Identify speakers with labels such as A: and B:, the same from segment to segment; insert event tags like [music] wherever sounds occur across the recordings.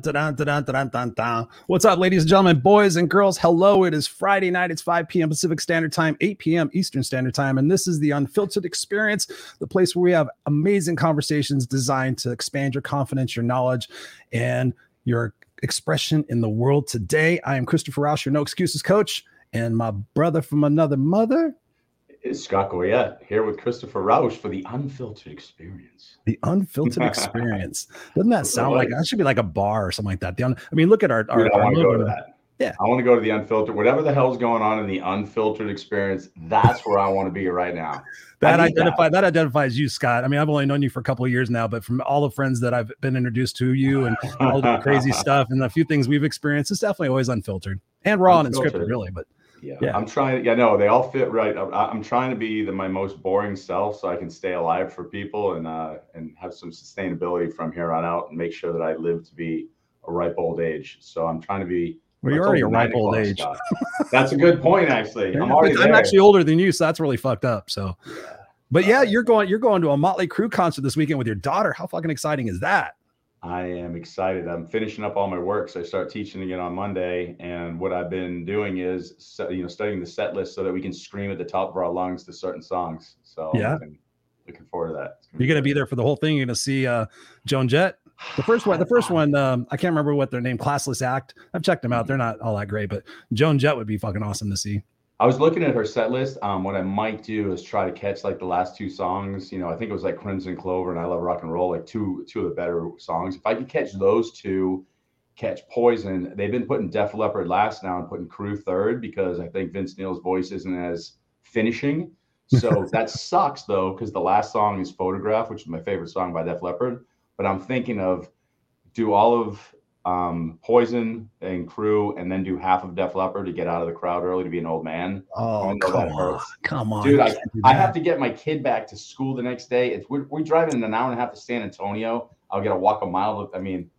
A: Dun, dun, dun. What's up, ladies and gentlemen, boys and girls? Hello. It is Friday night. It's 5 p.m. Pacific Standard Time, 8 p.m. Eastern Standard Time. And this is the Unfiltered Experience, the place where we have amazing conversations designed to expand your confidence, your knowledge, and your expression in the world today. I am Christopher Rausch, your No Excuses coach, and my brother from another mother,
B: It's Scott Goyette here with Christopher Rausch for the Unfiltered Experience.
A: the Unfiltered [laughs] Experience. Doesn't that sound like that should be like a bar or something like that? The un, I mean, look at our, our,
B: Dude, I want to go to that.
A: Yeah.
B: I want to go to the unfiltered, whatever the hell's going on in the unfiltered experience. That's where I want to be right now. [laughs]
A: That
B: I need that.
A: that identifies you, Scott. I mean, I've only known you for a couple of years now, but from all the friends that I've been introduced to you and all the crazy [laughs] stuff and the few things we've experienced, it's definitely always unfiltered and raw and
B: Unfiltered.
A: unscripted, really. But
B: Yeah,
A: Yeah.
B: I'm trying. Yeah, no, they all fit right. I- I'm trying to be the, my most boring self, so I can stay alive for people and uh, and have some sustainability from here on out, and make sure that I live to be a ripe old age. So I'm trying to be.
A: well, you're already a ripe old age.
B: Scott. [laughs] That's a good point, actually. I'm already
A: I'm
B: there.
A: actually older than you, so that's really fucked up. So, but yeah, you're going you're going to a Motley Crue concert this weekend with your daughter. How fucking exciting is that?
B: I am excited. I'm finishing up all my work, so I start teaching again on Monday. And what I've been doing is, you know, studying the set list so that we can scream at the top of our lungs to certain songs. So I'm
A: Yeah.
B: looking, looking forward to that.
A: You're going to be there for the whole thing. You're going to see uh, Joan Jett. The first one, the first one, um, I can't remember what their name, Classless Act. I've checked them out. They're not all that great, but Joan Jett would be fucking awesome to see.
B: I was looking at her set list. Um, what I might do is try to catch like the last two songs. You know, I think it was like Crimson Clover and I Love Rock and Roll, like two two of the better songs. If I could catch those two, catch Poison. They've been putting Def Leppard last now and putting Crew third because I think Vince Neil's voice isn't as finishing. [laughs] So that sucks though, because the last song is Photograph, which is my favorite song by Def Leppard. But I'm thinking of do all of um, Poison and Crew, and then do half of Def Leppard to get out of the crowd early to be an old man.
A: Oh,
B: I
A: come on.
B: hurts.
A: Come on.
B: Dude,
A: You
B: I have to get my kid back to school the next day. It's we're, we're driving an hour and a half to San Antonio. I'll get to walk a mile. I mean,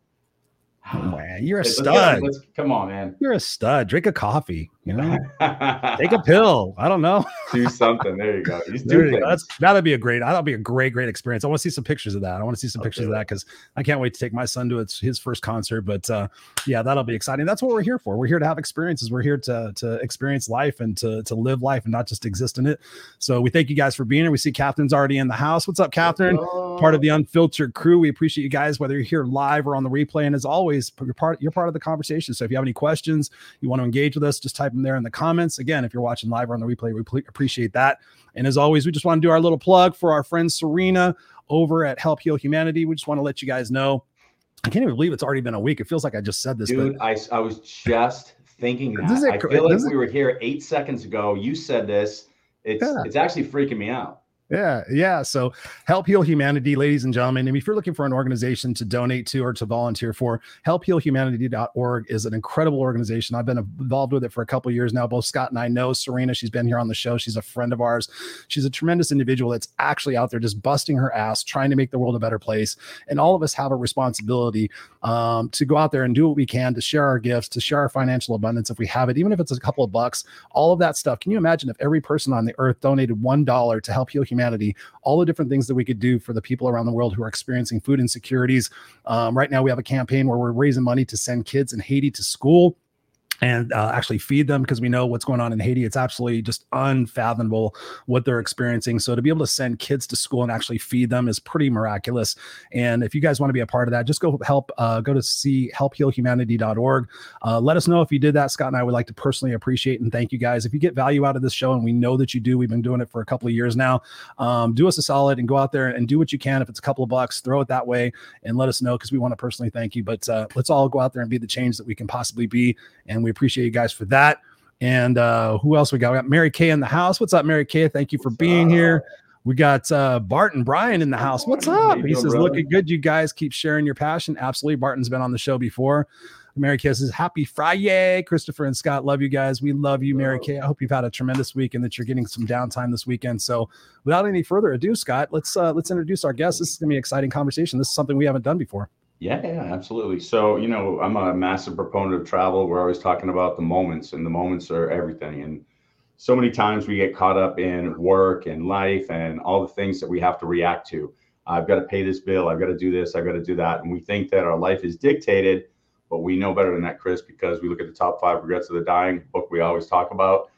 A: Oh, [sighs] man, you're a
B: let's
A: stud.
B: let's- come on, man.
A: You're a stud. Drink a coffee, you know, [laughs] take a pill. I don't know. [laughs]
B: do something. There you go. You [laughs]
A: There you go. That's that'd be a great. That'll be a great, great experience. I want to see some pictures of that. I want to see some pictures of that because I can't wait to take my son to its his first concert. But uh, yeah, that'll be exciting. That's what we're here for. We're here to have experiences. We're here to to experience life and to to live life and not just exist in it. So we thank you guys for being here. We see Catherine's already in the house. What's up, Catherine? part of the unfiltered crew. We appreciate you guys, whether you're here live or on the replay. And as always, you're part you're part of the conversation. So if you have any questions, you want to engage with us, just type them there in the comments. Again, if you're watching live or on the replay, we ple- appreciate that. And as always, we just want to do our little plug for our friend Serena over at Help Heal Humanity. We just want to let you guys know. I can't even believe it's already been a week. It feels like I just said this,
B: Dude, I, I was just thinking that.
A: A
B: I feel like we were here eight seconds ago. You said this. It's
A: Yeah.
B: it's actually freaking me out.
A: Yeah, yeah. So help heal humanity, ladies and gentlemen. And if you're looking for an organization to donate to or to volunteer for, helphealhumanity.org is an incredible organization. I've been involved with it for a couple years now. Both Scott and I know Serena. She's been here on the show. She's a friend of ours. She's a tremendous individual that's actually out there just busting her ass, trying to make the world a better place. And all of us have a responsibility um, to go out there and do what we can to share our gifts, to share our financial abundance if we have it, even if it's a couple of bucks, all of that stuff. Can you imagine if every person on the earth donated $1 to help heal humanity? All the different things that we could do for the people around the world who are experiencing food insecurities. Um, right now, we have a campaign where we're raising money to send kids in Haiti to school and uh, actually feed them because we know what's going on in Haiti. It's absolutely just unfathomable what they're experiencing. So to be able to send kids to school and actually feed them is pretty miraculous. And if you guys want to be a part of that, just go help. Uh, go to see helphealhumanity.org. Uh, let us know if you did that. Scott and I would like to personally appreciate and thank you guys. If you get value out of this show, and we know that you do, we've been doing it for a couple of years now. Um, do us a solid and go out there and do what you can. If it's a couple of bucks, throw it that way and let us know because we want to personally thank you. But uh, let's all go out there and be the change that we can possibly be. And we appreciate you guys for that. And uh, who else we got? We got Mary Kay in the house. What's up, Mary Kay? Thank you for being here. We got uh, Barton Brian in the house. What's up? He says, looking good. You guys keep sharing your passion. Absolutely. Barton's been on the show before. Mary Kay says, Happy Friday. Christopher and Scott, love you guys. We love you, Mary Kay. I hope you've had a tremendous week and that you're getting some downtime this weekend. So without any further ado, Scott, let's uh, let's introduce our guest. This is gonna be an exciting conversation. This is something we haven't done before.
B: Yeah, yeah, absolutely. So, you know, I'm a massive proponent of travel. We're always talking about the moments, and the moments are everything. And so many times we get caught up in work and life and all the things that we have to react to. I've got to pay this bill. I've got to do this. I've got to do that. And we think that our life is dictated But we know better than that, Chris, because we look at the top five regrets of the dying book we always talk about.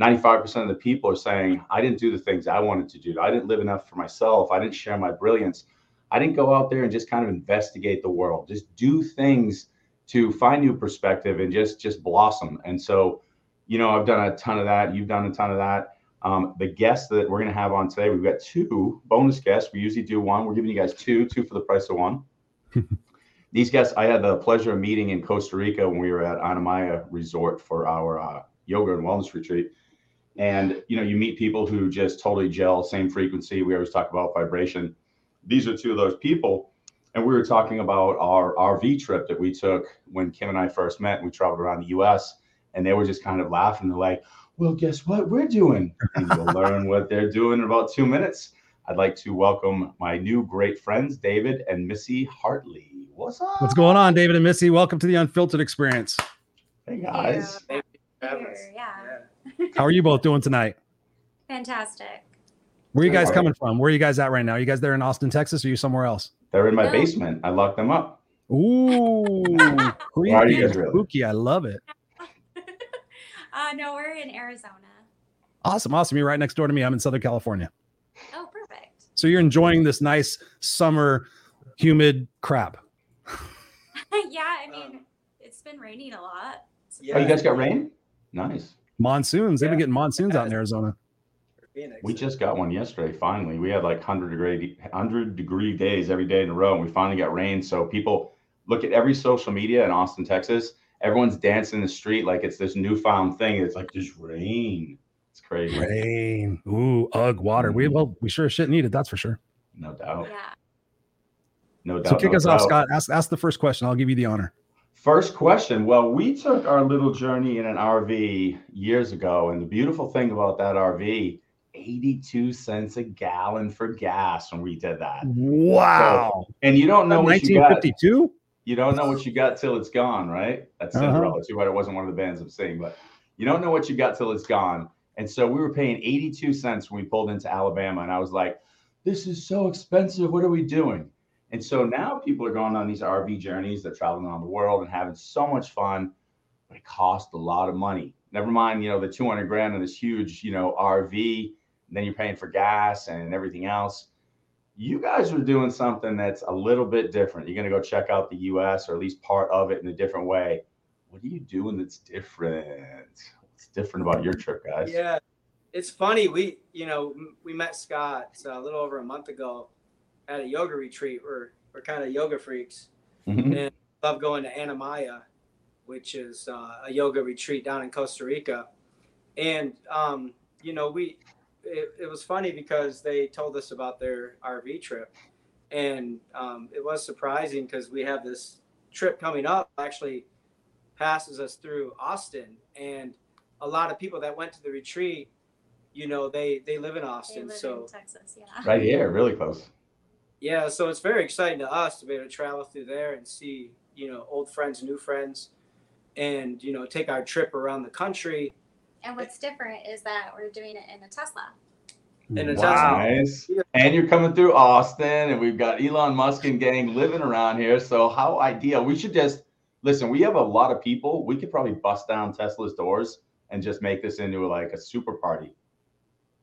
B: 95% of the people are saying, I didn't do the things I wanted to do. I didn't live enough for myself. I didn't share my brilliance. I didn't go out there and just kind of investigate the world, just do things to find new perspective and just just blossom. And so, you know, I've done a ton of that. You've done a ton of that. Um, the guests that we're going to have on today, we've got two bonus guests. We usually do one. We're giving you guys two, two for the price of one. [laughs] These guests, I had the pleasure of meeting in Costa Rica when we were at Anamaya Resort for our uh, yoga and wellness retreat. And you know, you meet people who just totally gel, same frequency. We always talk about vibration. These are two of those people. And we were talking about our RV trip that we took when Kim and I first met. We traveled around the US and they were just kind of laughing. They're like, well, guess what we're doing? And you'll [laughs] learn what they're doing in about two minutes. I'd like to welcome my new great friends, David and Missy Hartley. What's up?
A: What's going on, David and Missy? Welcome to the Unfiltered Experience.
B: Hey, guys.
C: Here,
D: yeah.
A: How are you both doing tonight?
D: Fantastic.
A: Where are you guys coming from? Where are you guys at right now? Are you guys there in Austin, Texas, or are you somewhere else?
B: They're in my basement. I locked them up.
A: Ooh, [laughs]
B: Why are you
A: creepy,
B: guys really?
A: spooky. I love it. [laughs]
D: uh, no, we're in Arizona.
A: Awesome, awesome. You're right next door to me. I'm in Southern California.
D: Oh, perfect.
A: So you're enjoying this nice summer, humid crap. [laughs]
D: yeah, I mean, it's been raining a lot. Yeah.
B: Oh, you guys got rain? Nice.
A: Monsoons. They've been getting monsoons out in Arizona.
C: Phoenix.
B: We just got one yesterday. Finally, we had like hundred degree hundred degree days every day in a row, and we finally got rain. So people look at every social media in Austin, Texas. Everyone's dancing in the street like it's this newfound thing. It's like just rain. It's crazy,
A: Rain. Ooh, ugh, water. We mm-hmm. well, we sure as shit need it. That's for sure.
B: no doubt,
D: Yeah.
B: no doubt.
A: So kick
B: no
A: us off. Scott. Ask ask the first question. I'll give you the honor.
B: First question. Well, we took our little journey in an RV years ago, and the beautiful thing about that RV, 82 cents a gallon for gas when we did that.
A: Wow.
B: And you don't know what you got.
A: 1952.
B: you don't know what you got till it's gone, right? That's
A: Uh-huh.
B: Bad it wasn't one of the bands I'm singing, but you don't know what you got till it's gone. And so we were paying 82 cents when we pulled into Alabama, and I was like, "This is so expensive. What are we doing?" And so now people are going on these RV journeys. They're traveling around the world and having so much fun, but it costs a lot of money. Never mind, you know, the 200 grand on this huge, you know, RV. Then you're paying for gas and everything else you guys are doing something that's a little bit different. You're going to go check out the US or at least part of it in a different way. What are you doing that's different? What's different about your trip, guys?
C: Yeah, it's funny. We, you know, we met Scott uh, a little over a month ago at a yoga retreat. We're we're kind of yoga freaks
B: Mhm.
C: and love going to Anamaya, which is uh, a yoga retreat down in Costa Rica. And um, you know, we it, it was funny because they told us about their RV trip, and um, it was surprising because we have this trip coming up actually passes us through Austin, and a lot of people that went to the retreat, you know, they they live in
D: They
C: Austin,
D: live
C: so
D: in Texas. Yeah.
B: Right here, really close.
C: yeah, so it's very exciting to us to be able to travel through there and see, you know, old friends, new friends, and you know, take our trip around the country.
D: And what's different is that we're doing it in a Tesla.
C: And it's
A: wow.
B: Nice. And you're coming through Austin, and we've got Elon Musk and gang living around here. So how ideal? We should just listen. We have a lot of people. We could probably bust down Tesla's doors and just make this into like a super party.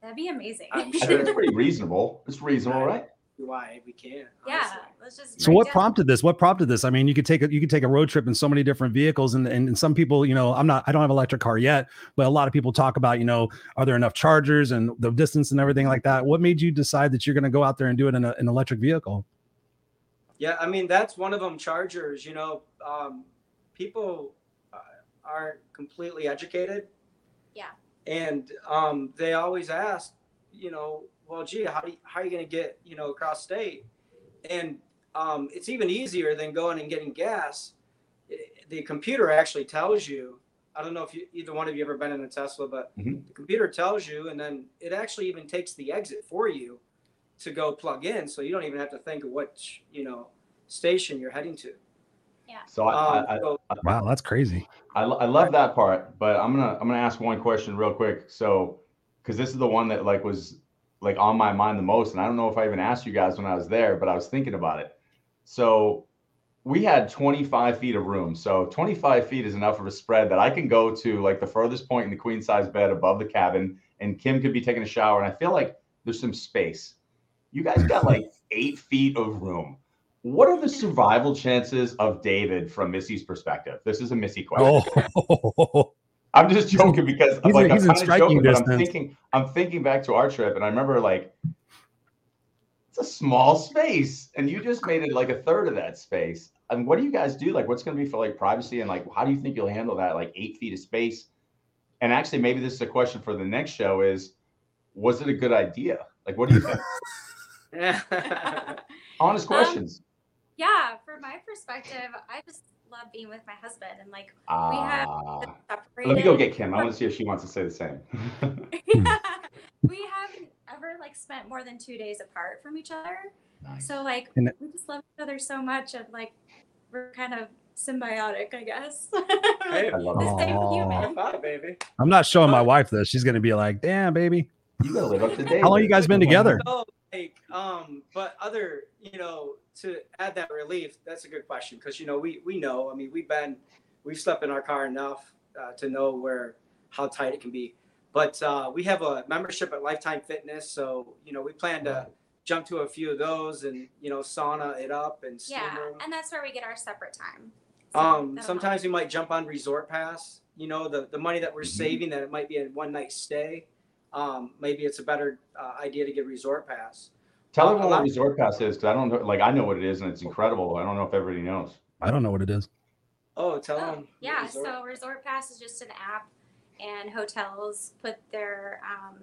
D: That'd be amazing.
C: I'm
B: I think
C: Sure.
B: it's [laughs] pretty reasonable. It's reasonable, right?
C: Why we can?
D: yeah.
C: honestly.
D: Let's just.
A: So what
D: down-
A: prompted this? What prompted this? I mean, you could take a you could take a road trip in so many different vehicles, and, and and some people, you know, I'm not, I don't have an electric car yet, but a lot of people talk about, you know, are there enough chargers and the distance and everything like that. What made you decide that you're going to go out there and do it in a, an electric vehicle?
C: Yeah, I mean that's one of them. Chargers, you know, um, people uh, aren't completely educated.
D: Yeah.
C: And um, they always ask, you know, well, gee, how do you, how are you going to get you know across state? And um, it's even easier than going and getting gas. The computer actually tells you. I don't know if you, either one of you ever been in a Tesla, but
B: Mhm.
C: the computer tells you, and then it actually even takes the exit for you to go plug in, so you don't even have to think of which you know station you're heading to. Yeah.
B: So I,
C: Um,
B: I, I,
C: so
A: Wow, that's crazy.
B: I, I love that part, but I'm gonna I'm gonna ask one question real quick. So, because this is the one that like was like on my mind the most, and I don't know if I even asked you guys when I was there, but I was thinking about it. So, we had 25 feet of room. So 25 feet is enough of a spread that I can go to like the furthest point in the queen size bed above the cabin, and Kim could be taking a shower. And I feel like there's some space. You guys got like [laughs] eight feet of room. What are the survival chances of David from Missy's perspective? This is a Missy question.
A: Oh, [laughs]
B: I'm just joking because
A: He's
B: like
A: he's
B: I'm
A: in
B: kind of
A: striking
B: joking, but I'm
A: distance.
B: thinking I'm thinking back to our trip, and I remember like it's a small space, and you just made it like a third of that space. And what do you guys do? Like, what's going to be for like privacy, and like, how do you think you'll handle that? Like eight feet of space. And actually, maybe this is a question for the next show: is was it a good idea? Like, what do you think? [laughs] [laughs] Honest
D: Um,
B: questions.
D: yeah, from my perspective, I just love being with my husband and like we have
B: Ah,
D: separated.
B: let me go get Kim. I want to see if she wants to say the same. [laughs] [laughs]
D: we haven't ever like spent more than two days apart from each other.
B: nice.
D: So like
A: And
D: we just love each other so much of like we're kind of symbiotic, I guess. [laughs]
C: Hey,
B: I love
D: the same human.
C: Bye, baby.
A: I'm not showing my wife this. She's gonna be like, "Damn, baby,
B: You gotta live up to date.
A: how long you guys been together?"
C: So, like, um, but other, you know, to add that relief, that's a good question because you know we we know. I mean, we've been we've slept in our car enough uh, to know where how tight it can be. But uh, we have a membership at Lifetime Fitness, so you know we plan to jump to a few of those and you know sauna it up and steam
D: Yeah,
C: room.
D: and that's where we get our separate time. So
C: Um,
D: that'll help.
C: sometimes we might jump on Resort Pass. You know, the, the money that we're
B: Mhm.
C: saving that it might be a one night stay. Um, maybe it's a better uh, idea to get Resort Pass.
B: Tell
C: a
B: everyone what
C: lot-
B: Resort Pass is because I don't know. Like I know what it is, and it's incredible. I don't know if everybody knows.
A: I don't know what it is.
C: Oh, tell
D: Oh,
C: them.
D: yeah, so Resort Pass is just an app, and hotels put their um,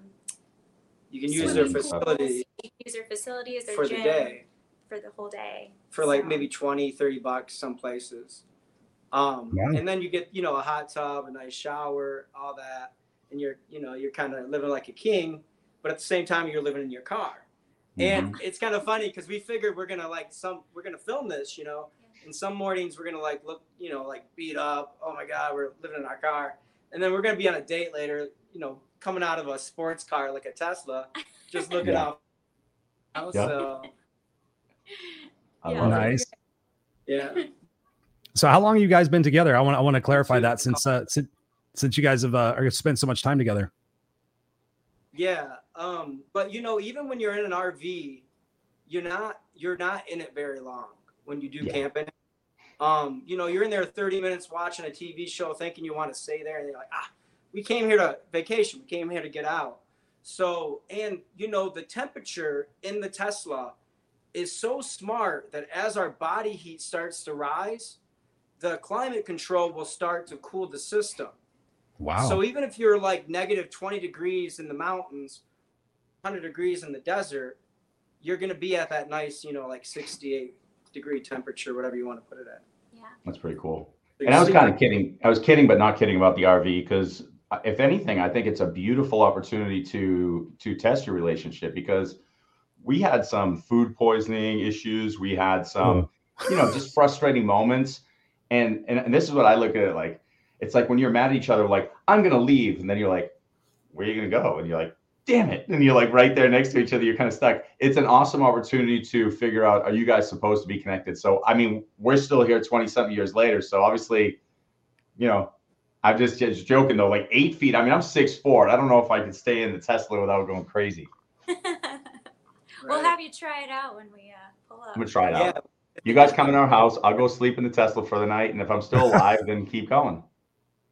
C: you can use their
D: swimming
C: facility
D: pools, you can use their facilities, their
C: for
D: gym
C: the day
D: for the whole day.
C: for like
D: So-
C: maybe 20, 30 bucks some places. Um,
A: Wow.
C: and then you get, you know, a hot tub, a nice shower, all that. And you're, you know, you're kind of living like a king, but at the same time, you're living in your car. And
B: Mhm.
C: it's kind of funny because we figured we're gonna like some we're gonna film this, you know. And some mornings we're gonna like look, you know, like beat up. Oh my god, we're living in our car, and then we're gonna be on a date later, you know, coming out of a sports car like a Tesla, just [laughs] looking
B: Yeah.
C: out.
B: Yeah.
C: So
B: I
D: Yeah.
B: love it.
A: Nice.
C: yeah,
A: So, how long have you guys been together? I want I want to clarify that since uh, since since you guys have uh, are spent so much time together.
C: Yeah. Um, but you know, even when you're in an RV, you're not you're not in it very long when you do
B: Yeah.
C: camping. Um, you know, you're in there 30 minutes watching a TV show, thinking you want to stay there, and you're like, ah, we came here to vacation. We came here to get out. So, and you know, the temperature in the Tesla is so smart that as our body heat starts to rise, the climate control will start to cool the system.
A: Wow.
C: So even if you're like negative 20 degrees in the mountains, 100 degrees in the desert, you're going to be at that nice, you know, like 68 degree temperature, whatever you want to put it at.
D: Yeah.
B: That's pretty cool.
C: So
B: And I was kind of kidding. I was kidding, but not kidding about the RV because uh, if anything, I think it's a beautiful opportunity to to test your relationship because we had some food poisoning issues. We had some, you know, just frustrating moments. And, and and this is what I look at it like. It's like when you're mad at each other, like I'm gonna leave, and then you're like, where are you gonna go? And you're like, damn it, and you're like right there next to each other. You're kind of stuck. It's an awesome opportunity to figure out are you guys supposed to be connected? So I mean, we're still here 20 something years later. So obviously, you know, I'm just just joking though. Like eight feet. I mean, I'm six four. I don't know if I could stay in the Tesla without going crazy. [laughs]
D: we'll have you try it out when we uh, pull up.
B: I'm gonna try it out.
C: Yeah.
B: You guys come in our house. I'll go sleep in the Tesla for the night, and if I'm still alive, then keep going.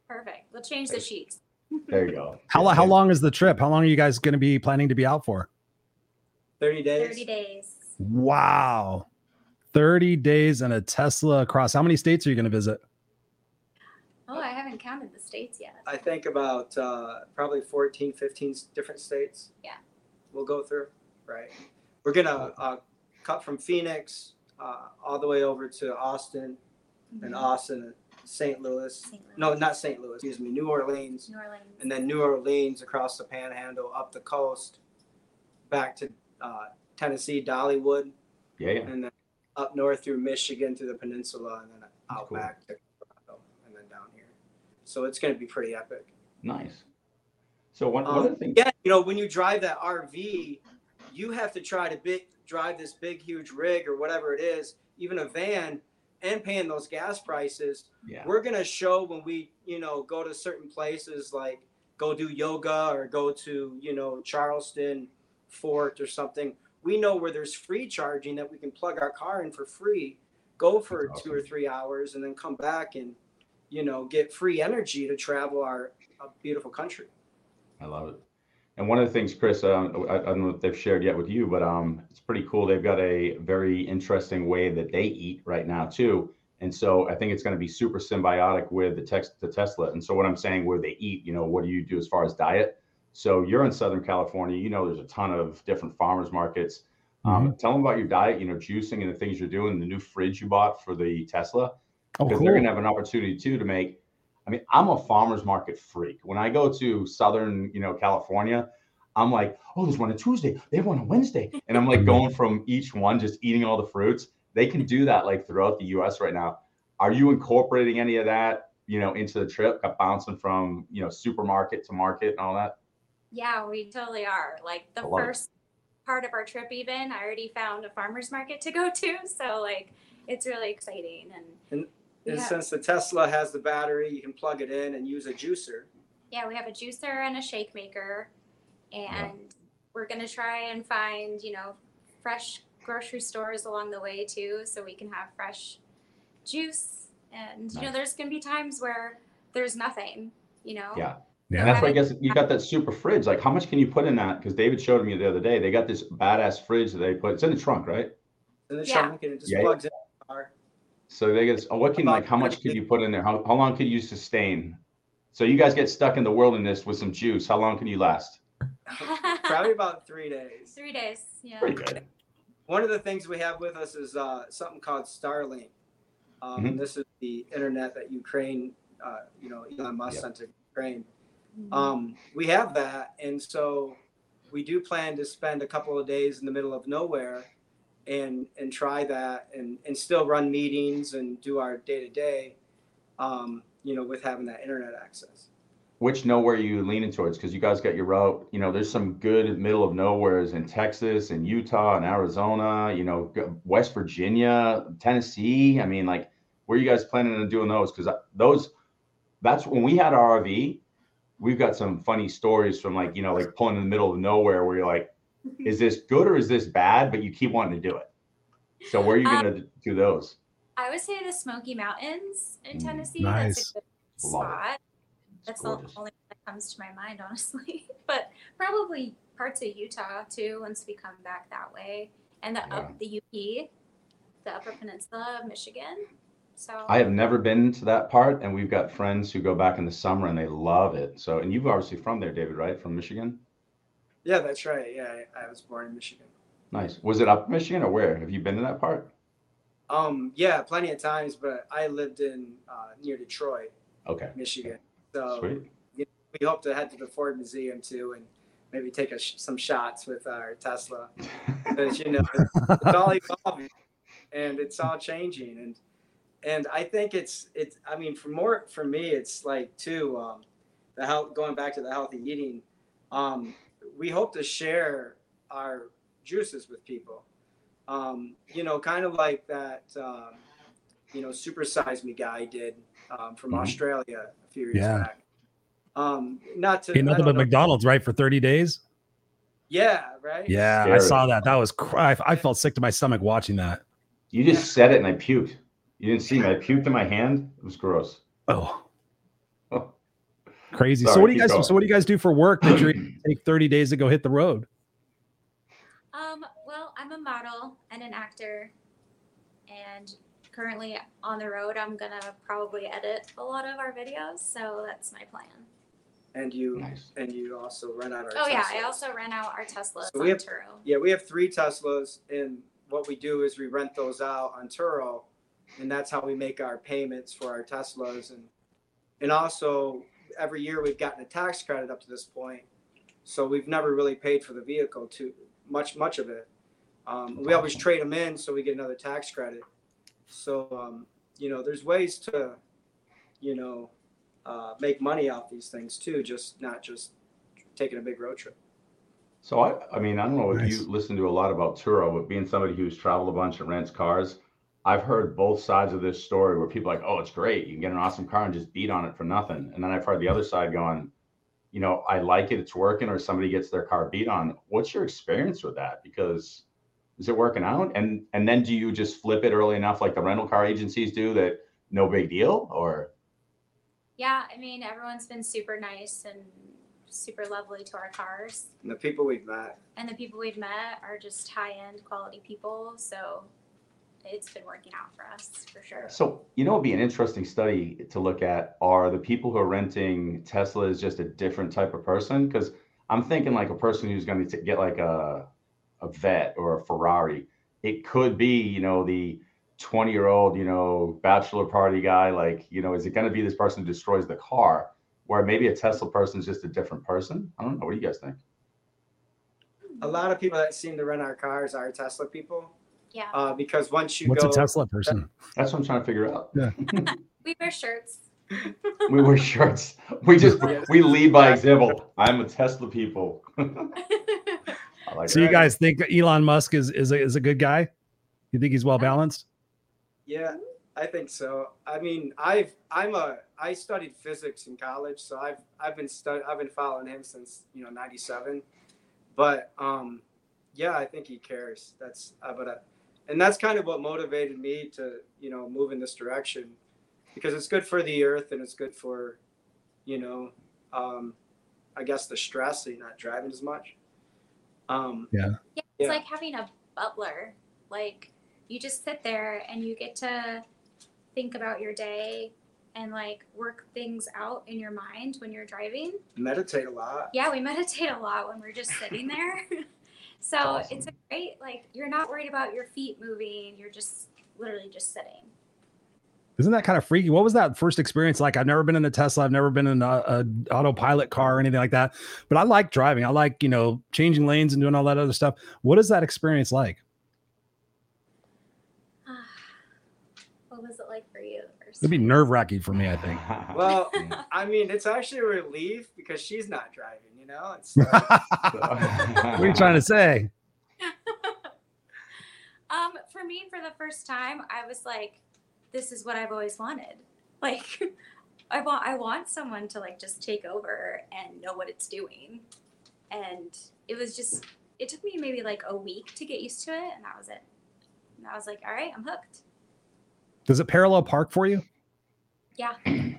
D: Perfect. We'll change the sheets.
B: There you go. [laughs]
A: how lo- how long is the trip? How long are you guys going to be planning to be out for?
C: 30 days.
D: 30 days.
A: Wow. 30 days in a Tesla across. How many states are you going to visit?
D: Oh, I haven't counted the states yet.
C: I think about uh, probably 14, 15 different states.
D: Yeah.
C: We'll go through. Right. We're going to uh, cut from Phoenix uh, all the way over to Austin and
D: Mhm.
C: Austin, St. Louis.
D: St. Louis.
C: No, not St. Louis, excuse me, New Orleans.
D: New Orleans.
C: and then New Orleans across the Panhandle, up the coast, back to uh, Tennessee, Dollywood,
B: Yeah, yeah.
C: and then up north through Michigan to the peninsula, and then out
B: cool.
C: back to Colorado, and then down here. So it's going to be pretty epic.
B: Nice. So one, one of the
C: Um, yeah, you know, when you drive that RV, you have to try to big, drive this big, huge rig or whatever it is, even a van. And paying those gas prices,
B: Yeah.
C: we're gonna show when we, you know, go to certain places like go do yoga or go to, you know, Charleston, Fort or something. We know where there's free charging that we can plug our car in for free, go for
B: That's
C: two or three hours, and then come back and, you know, get free energy to travel our, our beautiful country.
B: I love it. And one of the things, Chris, uh, I, I don't know if they've shared yet with you, but um, it's pretty cool. They've got a very interesting way that they eat right now too. And so I think it's going to be super symbiotic with the text the Tesla. And so what I'm saying, where they eat, you know, what do you do as far as diet? So you're in Southern California. You know, there's a ton of different farmers markets. Um, tell them about your diet. You know, juicing and the things you're doing. The new fridge you bought for the Tesla
A: Oh,
B: because
A: cool.
B: they're gonna have an opportunity too to make. I mean, I'm a farmers market freak. When I go to Southern, you know, California, I'm like, oh, there's one on Tuesday, they have one on Wednesday, and I'm like mm-hmm. going from each one, just eating all the fruits. They can do that like throughout the U.S. right now. Are you incorporating any of that, you know, into the trip, bouncing from you know supermarket to market and all that?
D: Yeah, we totally are. Like the
B: I love it.
D: first part of our trip, even I already found a farmer's market to go to. So like, it's really exciting. And
C: And
D: Yeah.
C: since the Tesla has the battery, you can plug it in and use a juicer.
D: yeah, we have a juicer and a shake maker, and we're gonna try and find you know fresh grocery stores along the way too, so we can have fresh juice. And you know,
B: Nice.
D: there's gonna be times where there's nothing. You know.
B: Yeah.
A: Yeah.
B: And that's why I guess you got that super fridge. Like, how much can you put in that? Because David showed me the other day. They got this badass fridge that they put. It's in the trunk, right?
C: in the
D: Yeah.
C: trunk and it just
B: Yeah.
C: plugs in the car.
B: So they get oh, what can like how much could you put in there? How, how long could you sustain? So you guys get stuck in the wilderness with some juice. How long can you last? [laughs]
C: Probably about three days.
D: Three days. Yeah.
B: Pretty good.
C: One of the things we have with us is uh, something called Starlink. Um,
B: Mhm.
C: This is the internet that Ukraine, uh, you know, Elon Musk
B: Yep.
C: sent to Ukraine.
D: Mhm.
C: Um, we have that, and so we do plan to spend a couple of days in the middle of nowhere, and and try that, and and still run meetings and do our day to day, you know, with having that internet access.
B: Which nowhere are you leaning towards? Because you guys got your route. You know, there's some good middle of nowheres in Texas and Utah and Arizona. You know, West Virginia, Tennessee. I mean, like, where are you guys planning on doing those? Because those, that's when we had our RV. We've got some funny stories from like you know like pulling in the middle of nowhere where you're like, is this good or is this bad? But you keep wanting to do it. So where are you
D: Um,
B: gonna do those?
D: I would say the Smoky Mountains in
B: Mm,
D: Tennessee.
A: nice.
D: That's a good
B: Love it.
D: spot.
B: It's
D: That's the only one that comes to my mind, honestly. [laughs] but probably parts of Utah too, once we come back that way, and the up the UP, the Upper Peninsula of Michigan. So
B: I have never been to that part, and we've got friends who go back in the summer and they love it. So, and you've obviously from there, David, right? From Michigan.
C: Yeah, that's right. Yeah, I, I was born in Michigan.
B: Nice. Was it up Michigan or where? Have you been to that part?
C: Um, yeah, plenty of times, but I lived in uh, near Detroit,
B: Okay.
C: Michigan. So
B: Sweet.
C: we hope to head to the Ford Museum too, and maybe take a sh- some shots with our Tesla. Because you know it's all evolving, and it's all changing, and and I think it's it's. I mean, for more for me, it's like too um, the health. Going back to the healthy eating, um, we hope to share our juices with people. Um, you know, kind of like that. Um, you know, Super Size Me guy did um, from
B: Mhm.
C: Australia a few years
A: Yeah.
C: back. Um, not to
A: Ain't nothing but
C: know-
A: McDonald's, right? For 30 days.
C: Yeah, right.
A: Yeah, I saw that. That was cry. I felt sick to my stomach watching that.
B: You just said it and I puked. You didn't see me. I puked in my hand. It was gross.
A: Oh. Crazy. so what do you guys?
B: going.
A: So what do you guys do for work that you [clears throat] take 30 days to go hit the road?
D: Um, well, I'm a model and an actor, and currently on the road. I'm gonna probably edit a lot of our videos, so that's my plan.
C: And you
B: Nice.
C: and you also rent out our.
D: Oh yeah, I also rent out our Teslas
C: So
D: on
C: we have-
D: Turo.
C: Yeah, we have three Teslas, and what we do is we rent those out on Turo, and that's how we make our payments for our Teslas, and and also every year we've gotten a tax credit up to this point, so we've never really paid for the vehicle too much much of it. Um, we always trade them in so we get another tax credit. So um, you know, there's ways to, you know, uh, make money off these things too, just not just taking a big road trip.
B: So I, I mean, I don't know if
A: Nice.
B: you listen to a lot about Turo, but being somebody who's traveled a bunch and rents cars, I've heard both sides of this story where people are like, oh, it's great. You can get an awesome car and just beat on it for nothing. And then I've heard the other side going, you know, I like it, it's working, or somebody gets their car beat on. What's your experience with that? Because is it working out? And and then do you just flip it early enough like the rental car agencies do that no big deal? Or
D: Yeah, I mean, everyone's been super nice and super lovely to our cars.
C: And the people we've met.
D: And the people we've met are just high end quality people. So it's been working out for us for sure.
B: So, you know, it'd be an interesting study to look at are the people who are renting Teslas just a different type of person? Because I'm thinking like a person who's going to get like a, a Vette or a Ferrari. It could be, you know, the 20 year old, you know, bachelor party guy. Like, you know, is it going to be this person who destroys the car? Where maybe a Tesla person is just a different person? I don't know. What do you guys think?
C: A lot of people that seem to rent our cars are Tesla people.
D: Yeah.
C: Uh, because once you
A: What's
C: go,
A: a Tesla person?
B: That's what I'm trying to figure out.
A: Yeah. [laughs] [laughs]
D: We wear shirts.
B: We wear shirts. We just we lead by example. I'm a Tesla people. [laughs] I like
A: So
B: it.
A: you guys think Elon Musk is is a, is a good guy? You think he's well balanced?
C: Yeah, I think so. I mean, I've I'm a I studied physics in college, so I've I've been stud I've been following him since you know '97. But um, yeah, I think he cares. That's uh, but uh, and that's kind of what motivated me to you know move in this direction because it's good for the earth and it's good for you know um, I guess the stress so you're not driving as much. Um,
D: Yeah, it's
C: Yeah.
D: like having a butler. Like you just sit there and you get to think about your day and like work things out in your mind when you're driving.
C: meditate a lot.
D: Yeah, we [laughs] meditate a lot when we're just sitting there. [laughs] so
B: Awesome.
D: it's a great like you're not worried about your feet moving. You're just literally just sitting.
A: Isn't that kind of freaky? What was that first experience like? I've never been in a Tesla. I've never been in a, a autopilot car or anything like that. But I like driving. I like you know changing lanes and doing all that other stuff. What is that experience like?
D: Ah, what was it like for you? first
A: It'd be nerve wracking for me. I think.
C: Well, [laughs] I mean, it's actually a relief because she's not driving. You know, it's uh, [laughs]
A: what are you trying to say? [laughs]
D: Um, for me, for the first time, I was like, "This is what I've always wanted." [laughs] Like, I want, I want someone to like just take over and know what it's doing. And it was just, it took me maybe like a week to get used to it, and that was it. And I was like, "All right, I'm hooked."
A: Does it parallel park for you?
D: Yeah,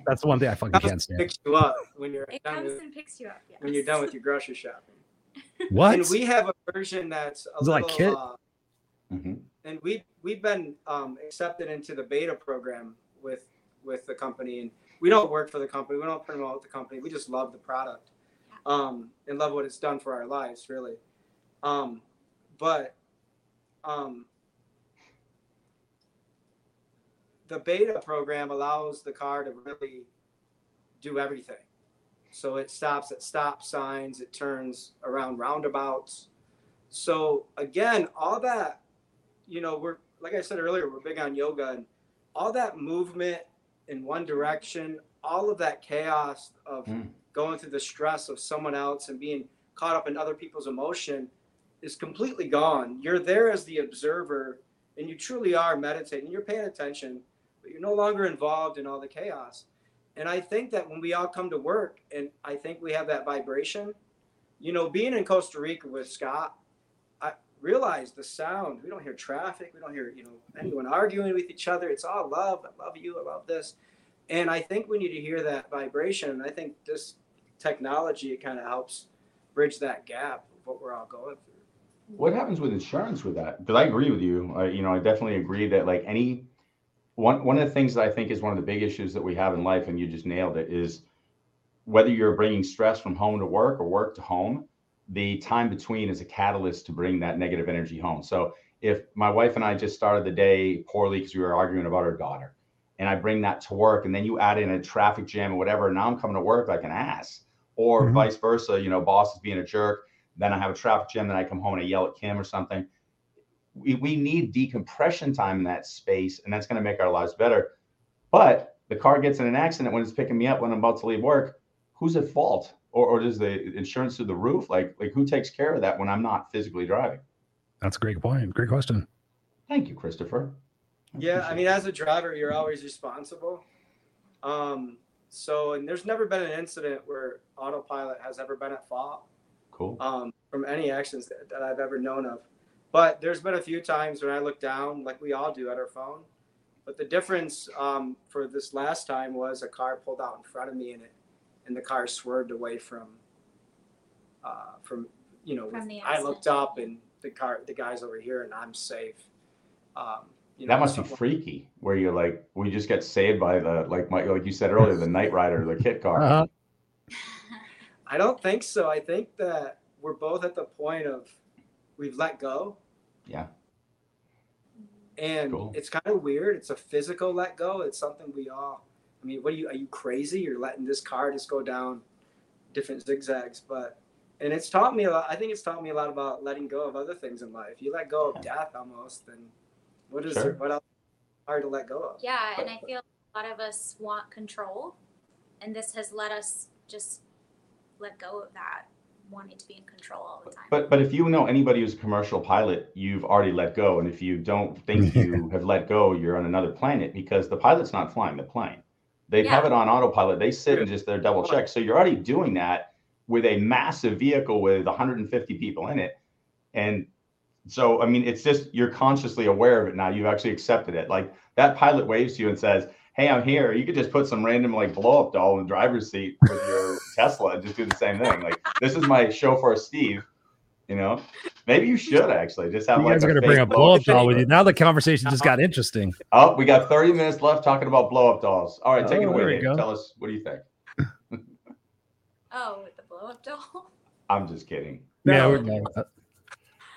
A: That's the one thing I fucking can't stand.
C: picks you up when you're
D: it
C: done
D: comes
C: with,
D: and picks you up. Yes.
C: when you're done with your grocery shopping. [laughs]
A: What?
C: And we have a version that's a
A: Is it like
C: little,
A: Kit?
C: uh,
B: Mhm.
C: and we we've been um, accepted into the beta program with with the company, and we don't work for the company. We don't promote the company. We just love the product, um, and love what it's done for our lives, really. Um, but um, the beta program allows the car to really do everything. So it stops at stop signs, it turns around roundabouts. So again, all that, you know, we're like I said earlier, we're big on yoga and all that movement in one direction, all of that chaos of
B: Mm.
C: going through the stress of someone else and being caught up in other people's emotion is completely gone. You're there as the observer and you truly are meditating. You're paying attention, but you're no longer involved in all the chaos. And I think that when we all come to work and I think we have that vibration, you know, being in Costa Rica with Scott, I realized the sound. We don't hear traffic. We don't hear, you know, anyone arguing with each other. It's all love. I love you. I love this. And I think we need to hear that vibration. And I think this technology, it kind of helps bridge that gap of what we're all going through.
B: What happens with insurance with that? Because I agree with you. I, you know, I definitely agree that like any one one of the things that I think is one of the big issues that we have in life, and you just nailed it, is whether you're bringing stress from home to work or work to home, the time between is a catalyst to bring that negative energy home. So if my wife and I just started the day poorly because we were arguing about our daughter, and I bring that to work, and then you add in a traffic jam or whatever, now I'm coming to work like an ass, or
A: Mhm.
B: vice versa. You know, boss is being a jerk then I have a traffic jam, then I come home and I yell at Kim or something. We, we need decompression time in that space, and that's going to make our lives better. But the car gets in an accident when it's picking me up when I'm about to leave work. Who's at fault? Or, or does the insurance through the roof? Like, like who takes care of that when I'm not physically driving?
A: That's a great point. Great question.
B: Thank you, Christopher.
C: Yeah, I mean, as a driver, you're always responsible. Um, so, and there's never been an incident where autopilot has ever been at fault
B: cool.
C: um, from any actions that, that I've ever known of. But there's been a few times when I look down, like we all do at our phone. But the difference um, for this last time was a car pulled out in front of me and it, and the car swerved away from, uh, from you know.
D: From the
C: I looked up and the car, the guy's over here, and I'm safe. Um, you
B: that must be
C: something-
B: freaky. Where you're like, we just get saved by the like, my, like you said earlier, the [laughs] Knight Rider, the KITT car.
A: Uh-huh. [laughs]
C: I don't think so. I think that we're both at the point of we've let go.
B: Yeah.
C: And
B: Cool.
C: it's kind of weird. It's a physical let go. It's something we all I mean, what are you are you crazy? You're letting this car just go down different zigzags, but and it's taught me a lot. I think it's taught me a lot about letting go of other things in life. You let go of death almost, then what is
B: Sure.
C: there, what else hard to let go of?
D: Yeah, and I feel a lot of us want control, and this has let us just let go of that, wanting to be in control all the time.
B: But but if you know anybody who's a commercial pilot, you've already let go. And if you don't think [laughs] you have let go, you're on another planet because the pilot's not flying the plane. They
D: Yeah.
B: have it on autopilot. They sit and just they're double check. So you're already doing that with a massive vehicle with 150 people in it. And so I mean it's just you're consciously aware of it now. You've actually accepted it. Like that pilot waves to you and says, Hey, I'm here. You could just put some random like blow up doll in the driver's seat with your [laughs] Tesla and just do the same thing. Like this is my chauffeur Steve. You know, maybe you should actually just have
A: You
B: like
A: guys are
B: a
A: going to bring a blow up doll with you. Now the conversation just got interesting.
B: Oh, we got 30 minutes left talking about blow up dolls. All right, take it
A: Oh,
B: away, Dave. Tell us what do you think? [laughs]
D: oh, with the blow up doll.
B: I'm just kidding.
A: Yeah,
C: No.
A: we're done with that.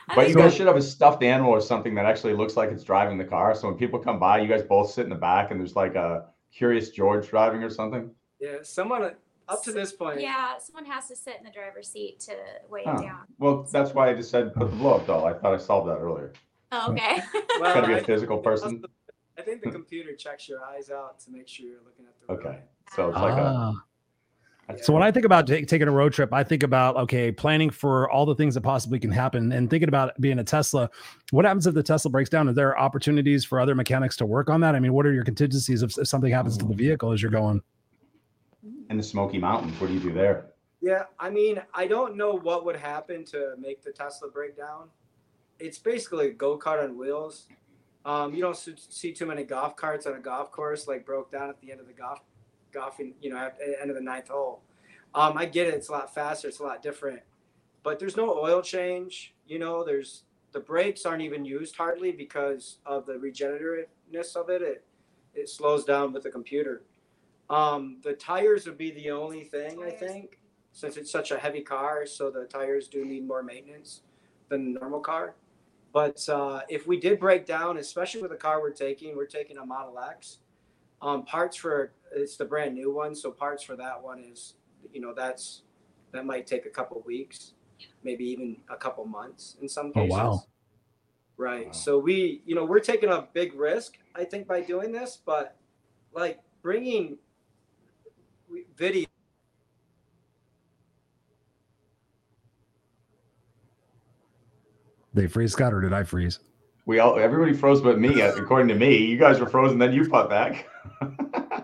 D: I
B: But you guys should have a stuffed animal or something that actually looks like it's driving the car. So when people come by, you guys both sit in the back and there's like a curious George driving or something.
C: Yeah, someone up to this point.
D: Yeah, someone has to sit in the driver's seat to weigh
B: Huh.
D: it down.
B: Well, that's why I just said put the blow up doll. I thought I solved that earlier.
D: Oh, okay. [laughs] [laughs]
C: Well,
B: Gotta be
C: I-
B: a physical person.
C: I think the computer checks your eyes out to make sure you're looking at the road.
B: Okay. So it's like
A: Ah.
B: a.
A: So when I think about ta- taking a road trip, I think about okay, planning for all the things that possibly can happen, and thinking about being a Tesla. What happens if the Tesla breaks down? Are there opportunities for other mechanics to work on that? I mean, what are your contingencies if, if something happens to the vehicle as you're going?
B: in the Smoky Mountains, what do you do there?
C: Yeah, I mean, I don't know what would happen to make the Tesla break down. It's basically a go kart on wheels. Um, you don't see too many golf carts on a golf course like broke down at the end of the golf, golfing. You know, at the end of the ninth hole. Um, I get it; it's a lot faster, it's a lot different, but there's no oil change. You know, there's the brakes aren't even used hardly because of the regenerativeness of it. It it slows down with the computer. Um, the tires would be the only thing I think since it's such a heavy car, so the tires do need more maintenance than a normal car. But uh, if we did break down, especially with the car we're taking, we're taking a Model X. Um, parts for it's the brand new one, so parts for that one is, you know, that's that might take a couple weeks, maybe even a couple months in some cases.
A: Oh, wow.
C: Right.
B: Wow.
C: So we, you know, we're taking a big risk, I think, by doing this, but like bringing video
A: They freeze Scott, or did I freeze?
B: We all everybody froze but me, according to me. You guys were frozen, then you fought back. [laughs]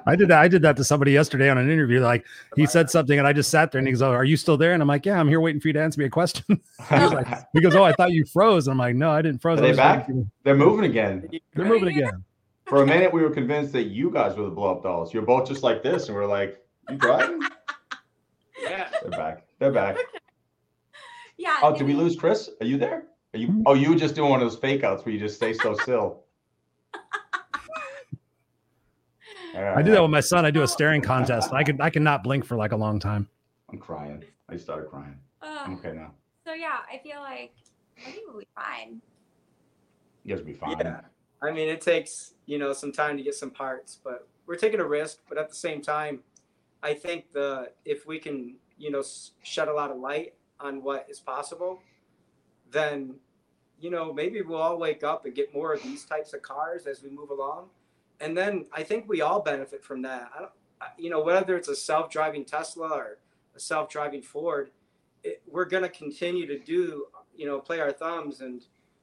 A: I did that. I did that to somebody yesterday on an interview. Like he said something, and I just sat there, and he goes, "Oh, are you still there?" And I'm like, "Yeah, I'm here waiting for you to answer me a question." [laughs] He like- he goes, "Oh, I thought you froze." And I'm like, "No, I didn't froze."
B: Are they back? [laughs] They're moving again.
A: They're moving again.
B: For a minute, we were convinced that you guys were the blow up dolls. You're both just like this, and we're like, "You driving?"
C: yeah.
B: They're back. They're back.
D: yeah.
B: Oh, did we lose Chris? Are you there? Are you? Hmm? Oh, you were just doing one of those fake outs where you just stay so still.
A: I do that with my son. I do a staring contest. I can I cannot blink for like a long time.
B: I'm crying. I started crying. I'm
D: uh,
B: okay now.
D: so yeah, I feel like I think we'll be fine.
B: You guys will be fine.
C: Yeah. I mean, it takes, you know, some time to get some parts, but we're taking a risk. But at the same time, I think the if we can, you know, shed a lot of light on what is possible, then, you know, maybe we'll all wake up and get more of these types of cars as we move along, and then I think we all benefit from that. I don't, you know, whether it's a self-driving Tesla or a self-driving Ford, it, we're going to continue to do, you know, play our thumbs and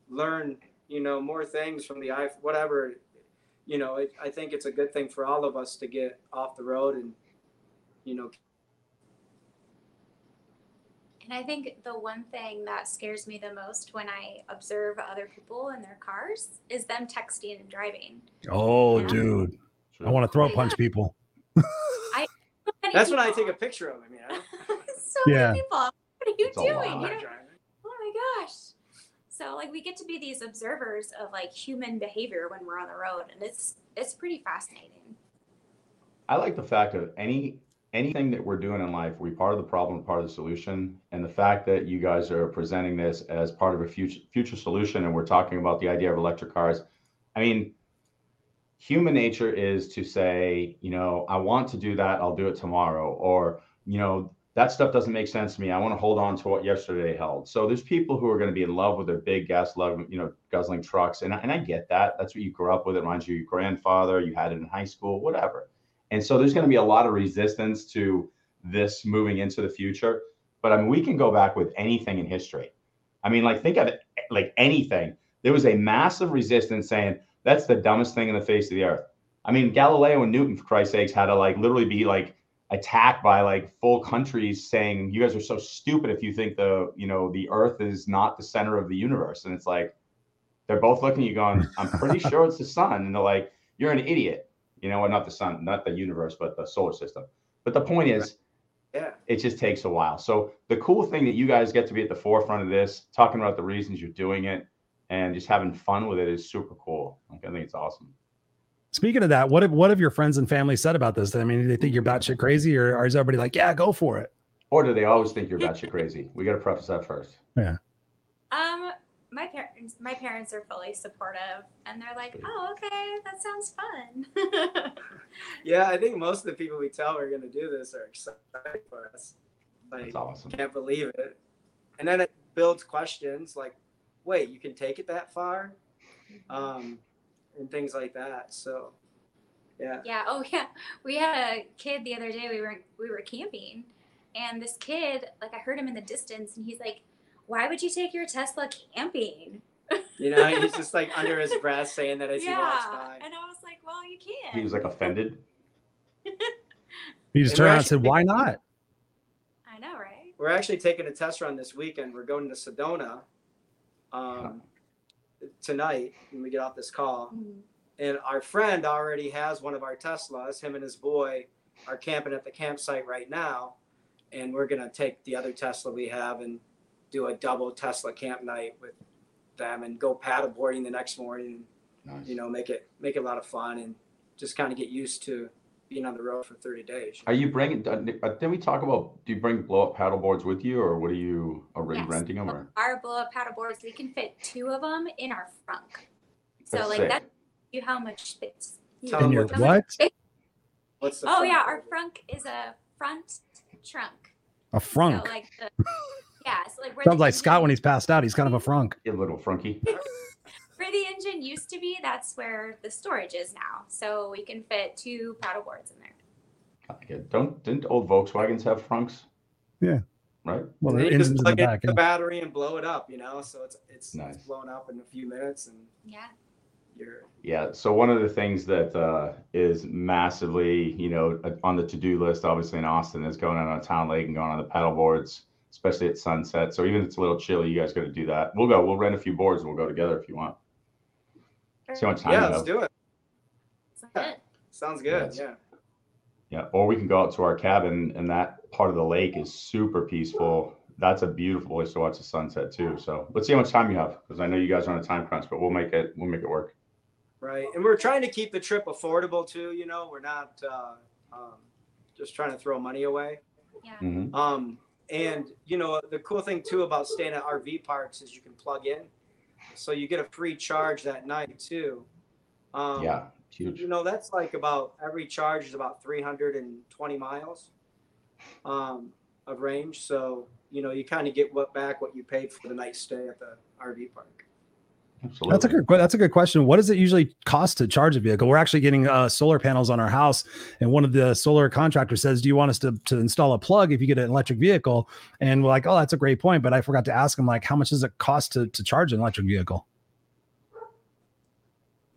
C: learn you know more things from the i whatever you know, it, I think it's a good thing for all of us to get off the road and, you know,
D: And I think the one thing that scares me the most when I observe other people in their cars is them texting and driving.
A: Oh,
D: Yeah.
A: dude,
B: Sure.
A: I want to throw a punch people.
D: Many [laughs]
C: that's when I take a picture of them. [laughs] Yeah.
D: so
A: Yeah.
D: many people. What are you
B: It's
D: doing? You know? Oh my gosh. So like we get to be these observers of like human behavior when we're on the road and it's it's pretty fascinating.
B: I like the fact of any anything that we're doing in life, we're part of the problem, part of the solution, and the fact that you guys are presenting this as part of a future future solution, and we're talking about the idea of electric cars. I mean, human nature is to say, you know, I want to do that, I'll do it tomorrow, or you know, that stuff doesn't make sense to me. I want to hold on to what yesterday held. So there's people who are going to be in love with their big gas lug, you know, guzzling trucks, and I- and I get that. That's what you grew up with. It reminds you your grandfather. You had it in high school, whatever. And so there's going to be a lot of resistance to this moving into the future. But I mean, we can go back with anything in history. I mean, like think of it like anything. There was a massive resistance saying that's the dumbest thing in the face of the earth. I mean, Galileo and Newton, for Christ's sakes, had to like literally be like attacked by like full countries saying you guys are so stupid if you think the you know the earth is not the center of the universe and it's like they're both looking at you going i'm pretty [laughs] sure it's the sun and they're like you're an idiot you know, or not the sun, not the universe, but the solar system. But the point is,
C: Yeah.
B: it just takes a while. So the cool thing that you guys get to be at the forefront of this, talking about the reasons you're doing it, and just having fun with it is super cool. Like I think it's awesome.
A: Speaking of that, what have what have your friends and family said about this? I mean, do they think you're batshit crazy, or, or is everybody like, yeah, go for it?
B: Or do they always think you're batshit crazy? We got to preface that first. Yeah.
D: Um, my parents, my parents are fully supportive, and they're like, "Oh, okay, that sounds fun." [laughs]
C: Yeah, I think most of the people we tell we're gonna do this are excited for us. Like,
B: That's awesome.
C: can't believe it. And then it builds questions like, wait, you can take it that far? Um, and things like that. So, yeah.
D: yeah. Oh, yeah. We had a kid the other day. We were we were camping, and this kid, like, I heard him in the distance, and he's like, "Why would you take your Tesla camping?"
C: You know, he's just like under his breath saying that as he walks by.
D: and I was like, "Well, you can't.
B: He was like offended.
A: he just
C: And [laughs]
A: turned around and said, why not?
D: I know, right?
C: We're actually taking a test run this weekend. We're going to Sedona um, tonight when we get off this call.
D: Mm.
C: And our friend already has one of our Teslas. Him and his boy are camping at the campsite right now. And we're going to take the other Tesla we have and do a double Tesla camp night with them and go paddleboarding the next morning.
B: Nice.
C: You know, make it make it a lot of fun and just kind of get used to being on the road for 30 days.
B: Are you bringing? Uh, did we talk about? Do you bring blow up paddle boards with you, or what are you already
D: Yes.
B: renting them? Or
D: Our blow up paddle boards, we can fit two of them in our frunk. So
B: That's
D: like
B: sick.
D: that, you how much space. you
C: Tell
A: In
C: them
A: your
C: what-
A: what?
C: What's the
D: Oh yeah, our
C: it?
D: frunk is a front trunk.
A: A frunk.
D: So like the yeah, [laughs] so like where
A: Sounds
D: the
A: like Scott when he's passed out. He's kind of a frunk.
B: A little frunky. [laughs]
D: where the engine used to be. That's where the storage is now. So we can fit two paddle boards in there.
B: I like. Don't didn't old Volkswagens have frunks?
A: Yeah.
B: Right.
A: Well,
C: And
A: the
C: then just
A: engine's in the back.
C: into the battery and blow it up, you know. So it's it's,
B: Nice.
C: it's blown up in a few minutes, and
D: Yeah.
C: you're
B: Yeah. So one of the things that uh, is massively, you know, on the to-do list, obviously in Austin, is going out on a town lake and going on the paddle boards, especially at sunset. So even if it's a little chilly, you guys got to do that. We'll go. We'll rent a few boards and we'll go together if you want. See how much time
C: yeah, let's
B: have.
C: do it.
D: Sounds good.
C: Sounds good.
B: Yes.
C: Yeah.
B: Yeah. Or we can go out to our cabin, and that part of the lake is super peaceful. That's a beautiful place to watch the sunset too. So let's see how much time you have, because I know you guys are on a time crunch, but we'll make it. We'll make it work.
C: Right. And we're trying to keep the trip affordable too. You know, we're not uh, um, just trying to throw money away.
D: Yeah.
B: Mhm.
C: Um, and you know, the cool thing too about staying at RV parks is you can plug in, so you get a free charge that night too. Um,
B: Yeah. Huge.
C: You know, that's like about every charge is about 320 miles um, of range. So, you know, you kind of get what back what you paid for the night stay at the RV park.
B: Absolutely.
A: That's a good. That's a good question. What does it usually cost to charge a vehicle? We're actually getting uh, solar panels on our house, and one of the solar contractors says, "Do you want us to to install a plug if you get an electric vehicle?" And we're like, "Oh, that's a great point," but I forgot to ask him like, how much does it cost to to charge an electric vehicle?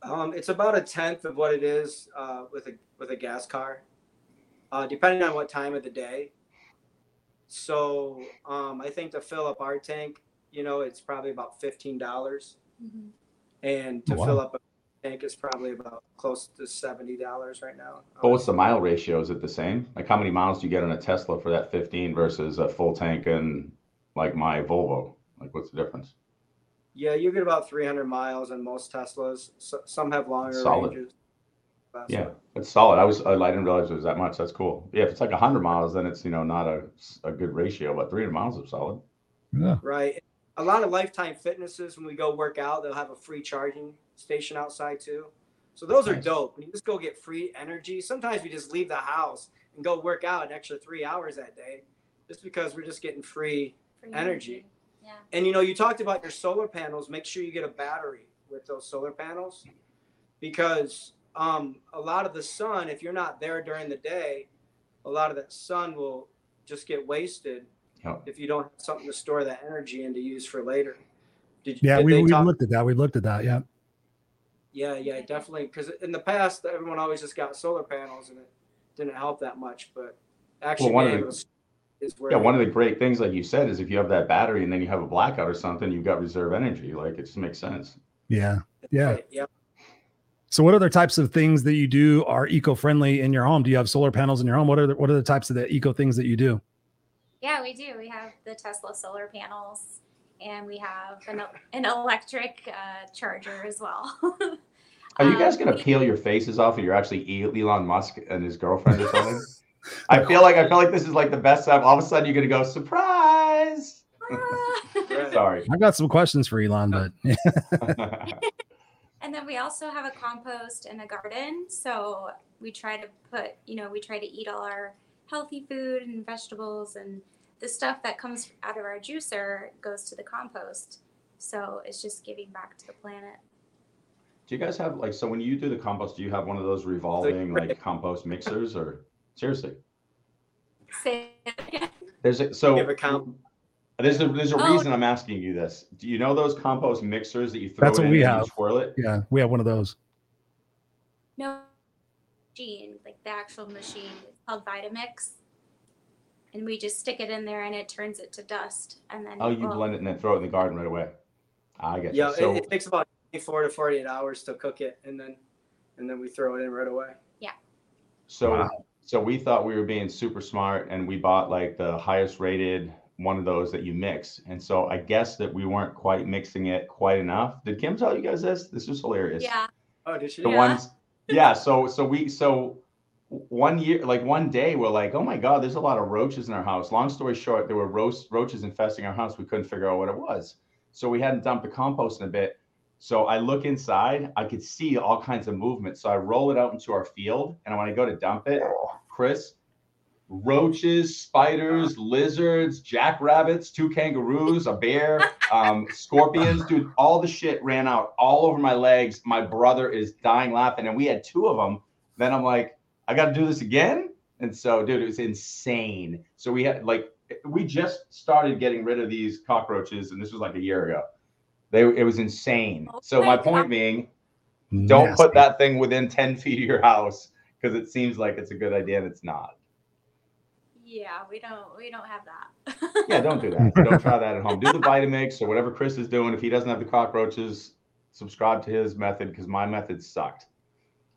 C: Um, it's about a tenth of what it is uh, with a with a gas car, uh, depending on what time of the day. So um, I think to fill up our tank, you know, it's probably about fifteen dollars,
D: Mhm.
C: and to
A: Oh, wow.
C: fill up a tank is probably about close to seventy dollars right now.
B: But what's the mile ratio? Is it the same? Like how many miles do you get on a Tesla for that 15 versus a full tank and like my Volvo? Like what's the difference?
C: Yeah, you get about 300 miles on most Teslas. So, some have longer
B: Solid.
C: ranges. That's
B: Yeah,
C: what-
B: it's solid. I was I didn't realize it was that much. That's cool. Yeah, if it's like 100 miles, then it's you know not a, a good ratio, but 300 miles is solid.
A: Yeah.
C: Right. A lot of Lifetime Fitnesses, when we go work out, they'll have a free charging station outside too. So those are dope. When you just go get free energy, sometimes we just leave the house and go work out an extra three hours that day, just because we're just getting free.
D: Free
C: Energy.
D: Yeah.
C: And you know, you talked about your solar panels. Make sure you get a battery with those solar panels, because um, a lot of the sun, if you're not there during the day, a lot of that sun will just get wasted
B: Yep.
C: if you don't have something to store that energy and to use for later. Did, you,
A: Yeah,
C: did
A: we, we
C: talk-
A: looked at that. We looked at that. Yeah.
C: Yeah, yeah, definitely. Because in the past, everyone always just got solar panels, and it didn't help that much. But actually,
B: one of the-
C: able is where
B: Yeah, one of the great things, like you said, is if you have that battery and then you have a blackout or something, you've got reserve energy. Like it just makes sense.
A: Yeah. Yeah.
C: Right, yeah.
A: So, what other types of things that you do are eco-friendly in your home? Do you have solar panels in your home? What are the, what are the types of the eco things that you do?
D: Yeah, we do. We have the Tesla solar panels, and we have an, an electric uh, charger as well.
B: Are you guys
D: Um,
B: gonna
D: we-
B: peel your faces off? Or you're actually Elon Musk and his girlfriend or [laughs] something? I feel like I feel like this is like the best time. All of a sudden, you're gonna go surprise. [laughs] Sorry.
A: I've got some questions for Elon, but [laughs]
D: And then we also have a compost and a garden. So we try to put, you know, we try to eat all our healthy food and vegetables and the stuff that comes out of our juicer goes to the compost. So it's just giving back to the planet.
B: do you guys have like so when you do the compost? Do you have one of those revolving like compost mixers or seriously?
D: Say it again.
B: There's a, so
C: Give a comp-
B: there's a there's a
D: Oh.
B: reason I'm asking you this. Do you know those compost mixers that you throw
A: That's
B: it
A: what
B: in
A: we
B: and
A: have.
B: you swirl it?
A: yeah, we have one of those.
D: No machine, like the actual machine. It's called Vitamix. And we just stick it in there and it turns it to dust. And then
B: Oh, you
D: well,
B: blend it and then throw it in the garden right away. I get
C: Yeah,
B: you. So
C: it, it takes about 24 to 48 hours to cook it, and then and then we throw it in right away. Yeah.
B: So,
A: Wow.
B: so we thought we were being super smart, and we bought like the highest rated one of those that you mix. And so I guess that we weren't quite mixing it quite enough. Did Kim tell you guys this? This was hilarious.
D: Yeah.
C: Oh, did she?
B: The
D: Yeah.
B: ones, yeah. So, so we, so one year, like one day, we're like, oh my god, there's a lot of roaches in our house. Long story short, there were roast roaches infesting our house. We couldn't figure out what it was. So we hadn't dumped the compost in a bit. So I look inside, I could see all kinds of movement. So I roll it out into our field, and when I go to dump it, Chris, roaches, spiders, lizards, jackrabbits, two kangaroos, a bear, um, scorpions, dude, all the shit ran out all over my legs. My brother is dying laughing, and we had two of them. Then I'm like, I got to do this again. And so, dude, it was insane. So we had like, we just started getting rid of these cockroaches, and this was like a year ago. They, it was insane.
D: Oh
B: so
D: my
B: my point being, don't
A: Nasty.
B: put that thing within 10 feet of your house because it seems like it's a good idea and it's not.
D: Yeah, we don't we don't have that.
B: Yeah, don't do that. don't try that at home. Do the [laughs] Vitamix or whatever Chris is doing. If he doesn't have the cockroaches, subscribe to his method because my method sucked.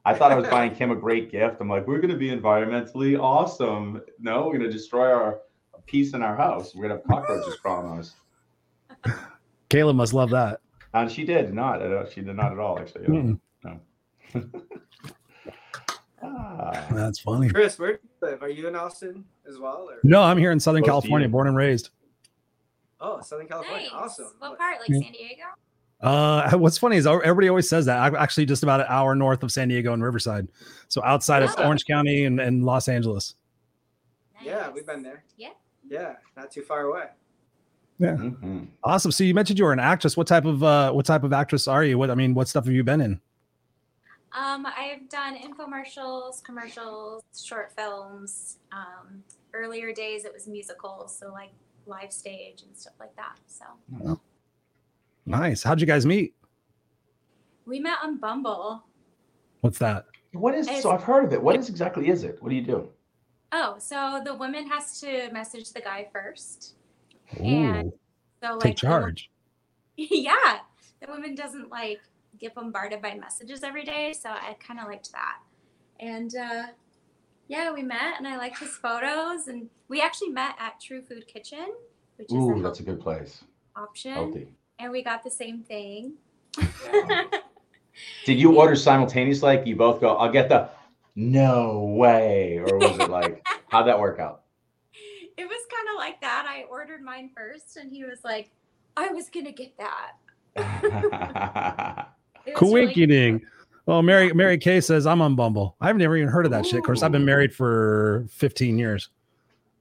B: I thought I was buying Kim a great gift. I'm like, we're going to be environmentally awesome. No, we're going to destroy our peace in our house. We're going to have cockroaches crawling on us.
A: Kayla must love that.
B: And she did not. She did not at all, actually.
A: Mm-mm. [laughs]
B: Ah.
A: That's funny.
C: Chris, where do you live? Are you in Austin as well? Or?
A: No, I'm here in Southern
B: Close
A: California, born and raised.
C: Oh, Southern California.
D: nice.
C: Awesome.
D: What part? Like San Diego?
A: Uh, [laughs] what's funny is everybody always says that. I'm actually just about an hour north of San Diego and Riverside, so outside of
D: Oh.
A: Orange County and, and Los Angeles.
C: Yeah, we've been there.
D: Yeah.
C: Yeah, not too far away.
B: Mhm.
A: Awesome. So you mentioned you were an actress. What type of uh, what type of actress are you? What I mean, what stuff have you been in?
D: Um, I've done infomercials, commercials, short films. Um, earlier days it was musicals, so like live stage and stuff like that. So
A: Nice. How'd you guys meet?
D: We met on Bumble.
A: What's that?
B: What is
D: It's-
B: so? I've heard of it. What is exactly is it? What do you do?
D: Oh, so the woman has to message the guy first.
A: Ooh,
D: And So like
A: take
D: the
A: charge. [laughs]
D: yeah, the woman doesn't like get bombarded by messages every day, so I kind of liked that. And uh, yeah, we met, and I liked his photos, and we actually met at True Food Kitchen, which is
B: Ooh,
D: a
B: that's a good place.
D: option,
B: Healthy.
D: And we got the same thing. [laughs]
B: Did you order simultaneously? Like you both go, I'll get the no way. Or was it like, [laughs] how'd that work out?
D: it was kind of like that. I ordered mine first, and he was like, "I was gonna get that." [laughs] It was really-
A: Well, oh, Mary Mary Kay says I'm on Bumble. I've never even heard of that shit. Of course, I've been married for 15 years.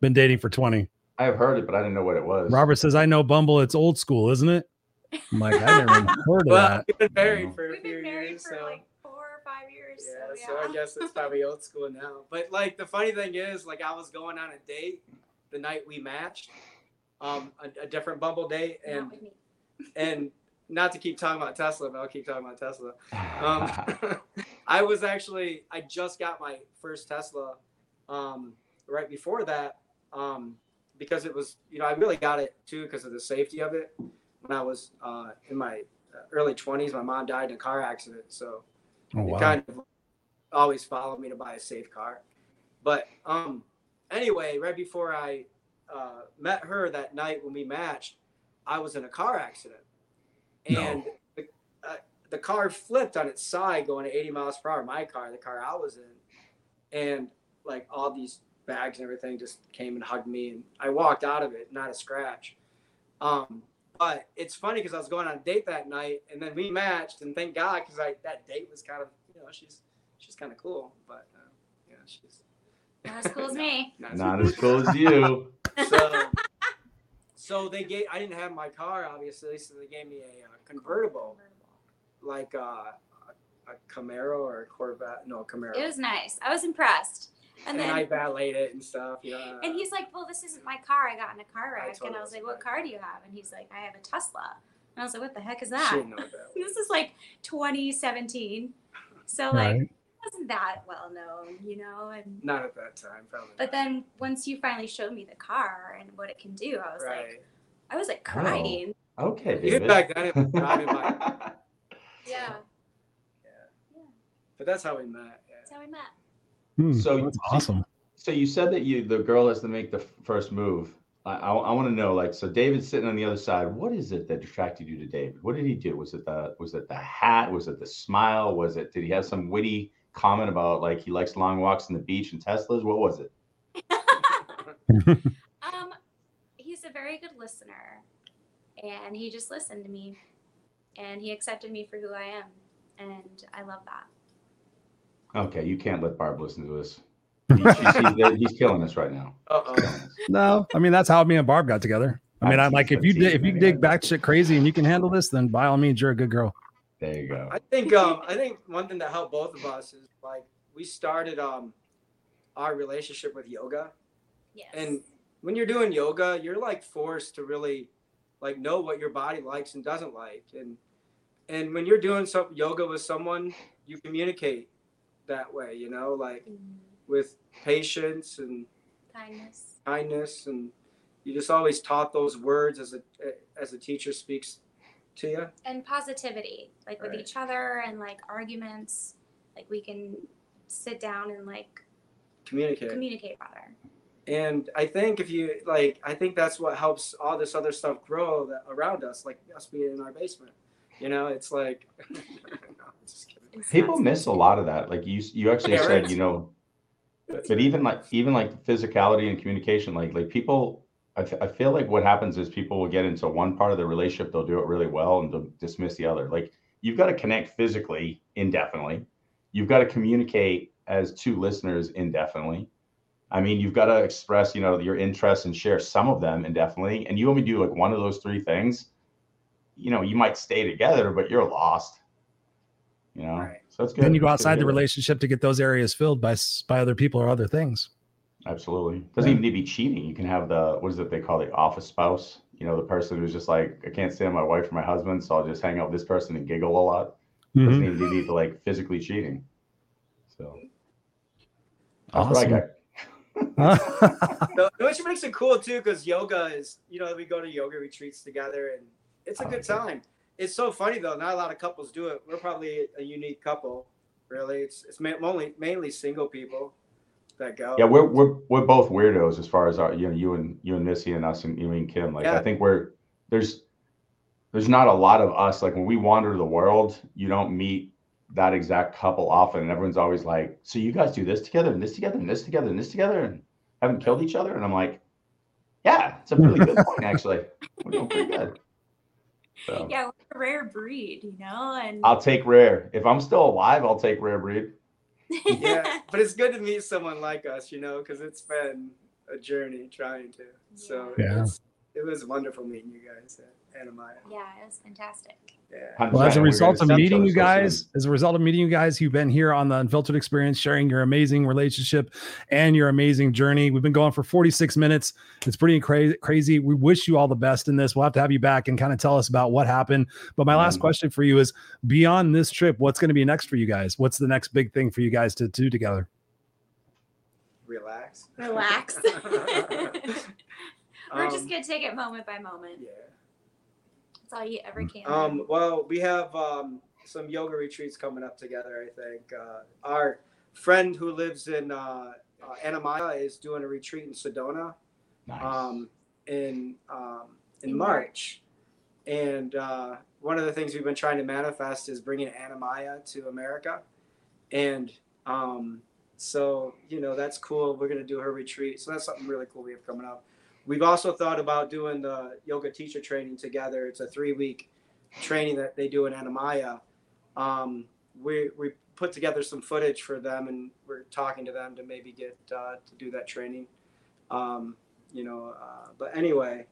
A: Been dating for 20.
B: I've heard it, but I didn't know what it was.
A: Robert says I know Bumble. It's old school, isn't it? I'm like I never even [laughs] heard of
C: Well,
A: that.
C: we've been married for a few years,
D: for
C: so
D: like four or five years.
C: yeah,
D: so
C: so. I guess it's probably old school now. But like the funny thing is, like I was going on a date the night we matched, um, a, a different Bumble date, and and not to keep talking about Tesla, but I'll keep talking about Tesla. Um, [laughs] [laughs] I was actually I just got my first Tesla um, right before that um, because it was you know I really got it too because of the safety of it when I was uh, in my early 20s. My mom died in a car accident, so
A: Oh,
C: it kind of always followed me to buy a safe car. But um, anyway, right before I uh, met her that night when we matched, I was in a car accident,
A: No.
C: and the, uh, the car flipped on its side going at 80 miles per hour. My car, the car I was in, and like all these bags and everything just came and hugged me, and I walked out of it, not a scratch. Um, but it's funny because I was going on a date that night, and then we matched, and thank God because I that date was kind of you know she's she's kind of cool, but uh, yeah she's
D: Not as cool as [laughs] me.
C: not as
B: Not as cool as you. [laughs]
C: so, [laughs] so they gave. I didn't have my car, obviously, so they gave me a, uh convertible, like uh, a, a Camaro or a Corvette. No, a Camaro.
D: It was nice. I was impressed. And
C: and,
D: then
C: I valeted it and stuff. You know.
D: and he's like, "Well, this isn't my car. I got in a car
C: I
D: wreck."
C: told
D: and I was like, "What car do you have?" And he's like, "I have a Tesla." And I was like, "What the heck is that?"
C: didn't know what that. [laughs]
D: This is like 2017, so like
A: Right.
D: it wasn't that well known, you know. And
C: Not at that time, probably.
D: but
C: not.
D: then once you finally showed me the car and what it can do, I was like. I was like
B: Oh.
D: crying.
B: Okay,
C: Even
B: David.
C: back then, it was driving by. [laughs]
D: Yeah, Yeah.
C: But that's how we met. Yeah.
D: that's how we met.
A: Hmm,
B: So-
A: that's awesome.
B: So you said that you the girl has to make the first move. I, I, want to know, like, so David's sitting on the other side. What is it that attracted you to David? What did he do? Was it the was it the hat? Was it the smile? Was it did he have some witty comment about like he likes long walks on the beach and Teslas? What was it? [laughs]
D: Um, he's a very good listener, and he just listened to me, and he accepted me for who I am, and I love that.
B: Okay, you can't let Barb listen to this. [laughs] He- he's, he's killing us right now.
C: Uh
B: Killing
C: oh.
B: us.
A: No, I mean that's how me and Barb got together. I mean,
B: I'm
A: I'm like, if you
B: I'm
A: dig, if you dig back shit crazy and you can handle this, then by all means, you're a good girl.
B: There you go.
C: I think um I think one thing that helped both of us is like we started um our relationship with yoga.
D: Yes.
C: And when you're doing yoga, you're like forced to really like know what your body likes and doesn't like. And and when you're doing some yoga with someone, you communicate that way, you know, like
D: Mm,
C: with patience and
D: kindness.
C: kindness and you just always taught those words as a as a teacher speaks to you.
D: and positivity like with each other and like arguments like we can sit down and like
C: Communicate.
D: communicate better
C: and I think if you like, I think that's what helps all this other stuff grow that around us, like us being in our basement. You know, it's like [laughs] no, just kidding.
D: It's
B: People miss a lot of that. Like you, you actually
C: Yeah,
B: said,
C: right.
B: you know, [laughs] but even like even like physicality and communication like like people I, f- I feel like what happens is people will get into one part of the relationship they'll do it really well and they'll dismiss the other like you've got to connect physically indefinitely you've got to communicate as two listeners indefinitely i mean you've got to express you know your interests and share some of them indefinitely and you only do like one of those three things you know you might stay together but you're lost you know
C: Right.
B: so it's good
A: Then you go
B: It's good to
A: outside the relationship to get those areas filled by by other people or other things.
B: Absolutely. Doesn't
A: Yeah.
B: even need to be cheating. You can have the what is it they call the office spouse? You know, the person who's just like, I can't stand my wife or my husband, so I'll just hang out with this person and giggle a lot. Doesn't
A: Mhm.
B: even need to be like physically cheating. So that's
A: Awesome.
B: what I got. [laughs]
C: No, which makes it cool too, because yoga is, you know, we go to yoga retreats together, and it's a
B: Oh,
C: good
B: okay.
C: time. It's so funny though. Not a lot of couples do it. We're probably a unique couple, really. It's it's ma- mainly mainly single people that go.
B: Yeah, we're we're we're both weirdos as far as our you know you and you and Missy and us and you and Kim. Like
C: Yeah.
B: I think we're there's there's not a lot of us. Like when we wander the world, you don't meet that exact couple often, and everyone's always like, "So you guys do this together and this together and this together and this together and haven't killed each other?" And I'm like, "Yeah, it's a really good [laughs] point actually. We're doing pretty good." So
E: Yeah, we're a rare breed, you know, and
B: I'll take rare if I'm still alive. I'll take rare breed.
C: yeah, [laughs] but it's good to meet someone like us, you know, because it's been a journey trying to. So
A: Yeah.
C: it's, it was wonderful meeting you guys at
D: yeah, it was fantastic.
C: Yeah.
A: Well, as a result of meeting you guys, as a result of meeting you guys, you've been here on the Unfiltered Experience, sharing your amazing relationship and your amazing journey. We've been going for 46 minutes. It's pretty crazy. Crazy. We wish you all the best in this. We'll have to have you back and kind of tell us about what happened. But my last
B: Mhm.
A: question for you is: beyond this trip, what's going to be next for you guys? What's the next big thing for you guys to do together?
C: Relax.
D: Relax. [laughs] [laughs] We're just
C: Um,
D: gonna take it moment by moment.
C: Yeah.
D: That's all you ever can.
C: Um, well, we have um, some yoga retreats coming up together. I think uh, our friend who lives in uh, uh, Anamaya is doing a retreat in Sedona
B: Nice.
C: um, in um, in
D: In
C: March. And uh, one of the things we've been trying to manifest is bringing Anamaya to America. And um, so, you know, that's cool. We're going to do her retreat. So that's something really cool we have coming up. We've also thought about doing the yoga teacher training together. It's a three week training that they do in Anamaya. Um, we, we put together some footage for them and we're talking to them to maybe get uh, to do that training. Um, you know, uh, but anyway,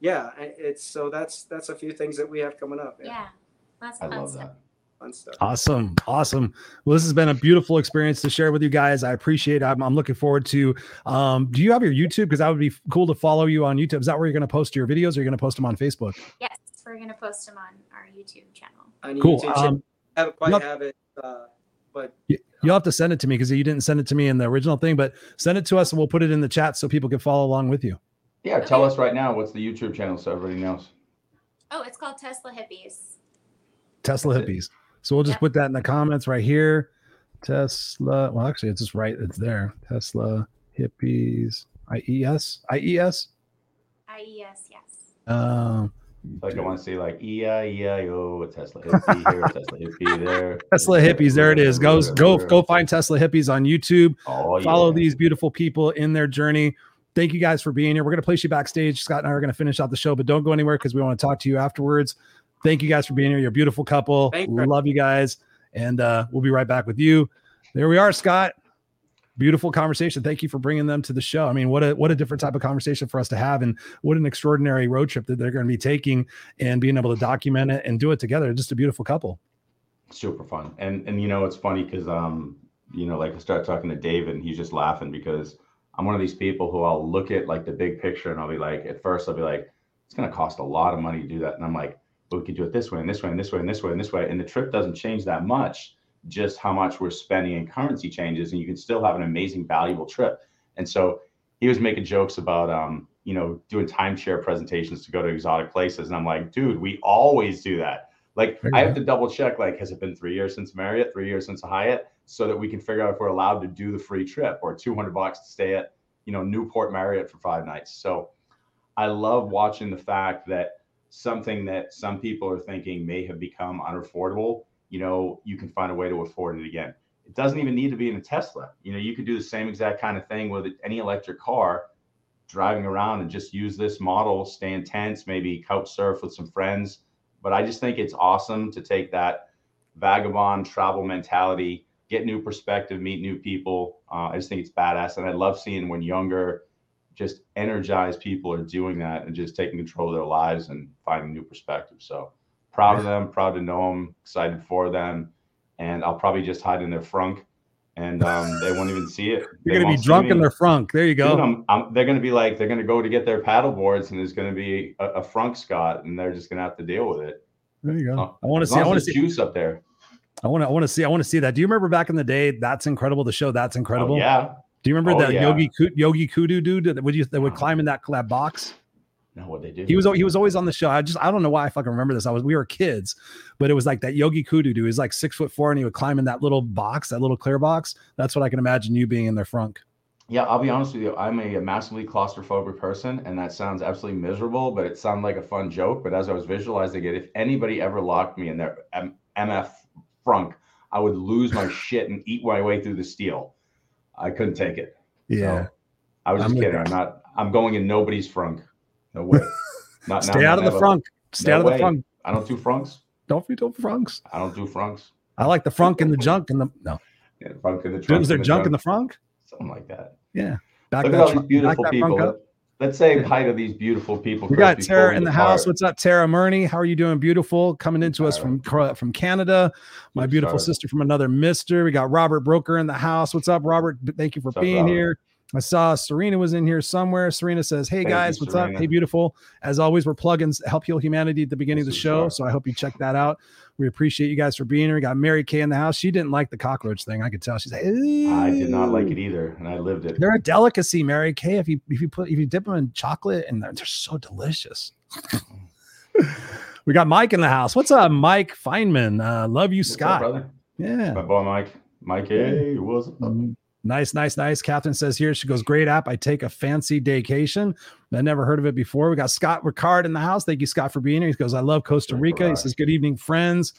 C: yeah, it's so that's that's a few things that we have coming up.
D: yeah, lots
B: I
D: of fun
B: love
D: stuff.
B: that.
C: Fun stuff.
A: Awesome. Awesome. Well, this has been a beautiful experience to share with you guys. I appreciate it. I'm, I'm looking forward to, um, do you have your YouTube? Cause that would be cool to follow you on YouTube. Is that where you're going to post your videos or are you're going to post them on Facebook?
D: Yes, we're gonna post them on our YouTube channel.
C: On
A: Cool.
C: YouTube channel.
A: Um,
C: I haven't quite
A: not-
C: have it, uh, but
A: you'll have to send it to me because you didn't send it to me in the original thing, but send it to us and we'll put it in the chat so people can follow along with you.
B: Yeah, tell us right now what's the YouTube channel so everybody knows.
D: Oh, it's called Tesla Hippies.
A: Tesla hippies. So we'll just
D: Yep.
A: put that in the comments right here. Tesla. Well, actually, it's just right. It's there. Tesla hippies. IES. IES.
D: IES, yes.
A: Um,
B: Like I want to say like E I E I O a Tesla hippie here, Tesla hippie [laughs] there.
A: Tesla hippies. There it is. Go go go find Tesla hippies on YouTube.
B: Oh,
A: Follow
B: yeah.
A: these beautiful people in their journey. Thank you guys for being here. We're gonna place you backstage. Scott and I are gonna finish out the show, but don't go anywhere because we want to talk to you afterwards. Thank you guys for being here. You're a beautiful couple.
C: Thank you.
A: Love you guys, and uh, we'll be right back with you. There we are, Scott. Beautiful conversation. Thank you for bringing them to the show. I mean, what a what a different type of conversation for us to have, and what an extraordinary road trip that they're going to be taking, and being able to document it and do it together. Just a beautiful couple.
B: super fun and and you know it's funny because um you know like i start talking to david and he's just laughing because i'm one of these people who i'll look at like the big picture and i'll be like at first i'll be like it's going to cost a lot of money to do that and i'm like but we could do it this way and this way and this way and this way and this way and the trip doesn't change that much just how much we're spending in currency changes and you can still have an amazing valuable trip and so he was making jokes about um you know doing timeshare presentations to go to exotic places and i'm like dude we always do that like I have to double check. Like, has it been three years since Marriott, three years since a Hyatt, so that we can figure out if we're allowed to do the free trip or 200 bucks to stay at, you know, Newport Marriott for five nights. So, I love watching the fact that something that some people are thinking may have become unaffordable, you know, you can find a way to afford it again. It doesn't even need to be in a Tesla. You know, you could do the same exact kind of thing with any electric car, driving around and just use this model, stay in tents, maybe couch surf with some friends but I just think it's awesome to take that vagabond travel mentality, get new perspective, meet new people. Uh, I just think it's badass, and I love seeing when younger, just energized people are doing that and just taking control of their lives and finding new perspectives. So proud of them, proud to know them, excited for them, and I'll probably just hide in their frunk, and um, they won't even see it. [laughs]
A: You're gonna be drunk in their frunk. There you go.
B: I'm- I'm- they're going to be like, they're going to go to get their paddle boards, and there's going to be a, a frunk Scott, and they're just going to have to deal with it.
A: There you go.
B: Oh,
A: I want to see. I want to see.
B: juice up there.
A: I want to I want to see I want to see that. Do you remember back in the day? That's incredible. The show That's incredible.
B: Oh, yeah.
A: Do you remember
B: Oh,
A: that
B: yeah.
A: Yogi Yogi Kudu dude that would you that would climb in that that box?
B: No, what they did.
A: He was he was always on the show. I just I don't know why I fucking remember this. I was we were kids, but it was like that Yogi Kudu dude. He was like six foot four and he would climb in that little box, that little clear box. That's what I can imagine you being in their frunk.
B: Yeah, I'll be honest with you. I'm a massively claustrophobic person, and that sounds absolutely miserable, but it sounded like a fun joke. But as I was visualizing it, if anybody ever locked me in their M- MF frunk, I would lose my shit and eat my way through the steel. I couldn't take it.
A: Yeah.
B: So, I was
A: I'm
B: just
A: with
B: kidding. I'm not. I'm going in nobody's frunk. No way. [laughs] Not
A: Stay out of the front. Stay
B: No
A: out of the front.
B: I don't do frunks.
A: Don't be doing frunks.
B: I don't do frunks.
A: I like the frunk and the junk and the no.
B: Yeah, the frunk in the trunk.
A: Is there
B: the
A: junk in the
B: trunk,
A: frunk?
B: something like that.
A: Yeah. Back
B: Look at all these beautiful people.
A: Up.
B: Let's say hi to these beautiful people.
A: We got Tara in the
B: depart.
A: house. What's up, Tara Murney? How are you doing? Beautiful. Coming into us from from Canada. My beautiful sister from another Mister. We got Robert Broker in the house. What's up, Robert? Thank you for
B: What's
A: being
B: Robert?
A: here. I saw Serena was in here somewhere. Serena says, "Hey
B: Thank you,
A: guys, what's up? Hey, beautiful. As always, we're plugging Help Heal Humanity at the beginning of the show, so I hope you check that out. We appreciate you guys for being here. We got Mary Kay in the house. She didn't like the cockroach thing. I could tell. She's like,
B: I did not like it either, and I lived it.
A: They're a delicacy, Mary Kay. If you if you put if you dip them in chocolate and they're, they're so delicious. we got Mike in the house. What's up, Mike Feynman? Uh, love you,
B: What's up,
A: Scott.
B: brother?
A: yeah.
B: My boy Mike. Mike, hey, what's up?
A: Nice, nice, nice. Catherine says here, she goes, Great app. I take a fancy daycation. I never heard of it before. We got Scott Ricard in the house. Thank you, Scott, for being here. He goes, I love Costa Rica. He says, Good evening, friends.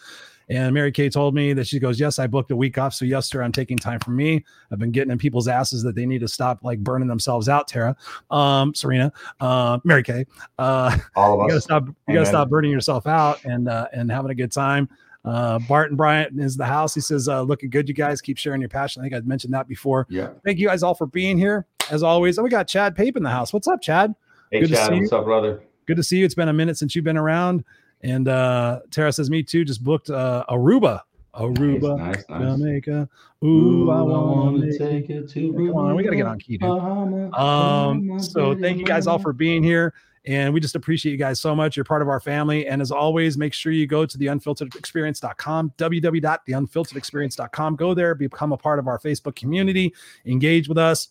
A: And Mary Kay told me that she goes, Yes, I booked a week off. So, yes, sir, I'm taking time for me. I've been getting in people's asses that they need to stop like burning themselves out, Tara, um, Serena, uh, Mary Kay. Uh,
B: All [laughs]
A: you
B: of
A: gotta
B: us.
A: stop you
B: Amen.
A: gotta stop burning yourself out and uh and having a good time uh barton bryant is the house. He says uh looking good you guys. Keep sharing your passion. I think i mentioned that before.
B: Yeah.
A: thank you guys all for being here as always. And we got chad pape in the house. What's up chad?
B: Hey,
A: Good to
B: Chad,
A: see
B: what's up, brother?
A: good to see you. It's been a minute since you've been around. And uh tara says me too. Just booked uh aruba. Aruba
B: Nice, nice, nice.
A: jamaica. Ooh, i want to
B: take it to
A: come on we gotta get on key dude. Um, so thank you guys all for being here. And we just appreciate you guys so much. You're part of our family. And as always, make sure you go to the unfilteredexperience.com, www.theunfilteredexperience.com. Go there, become a part of our Facebook community, engage with us.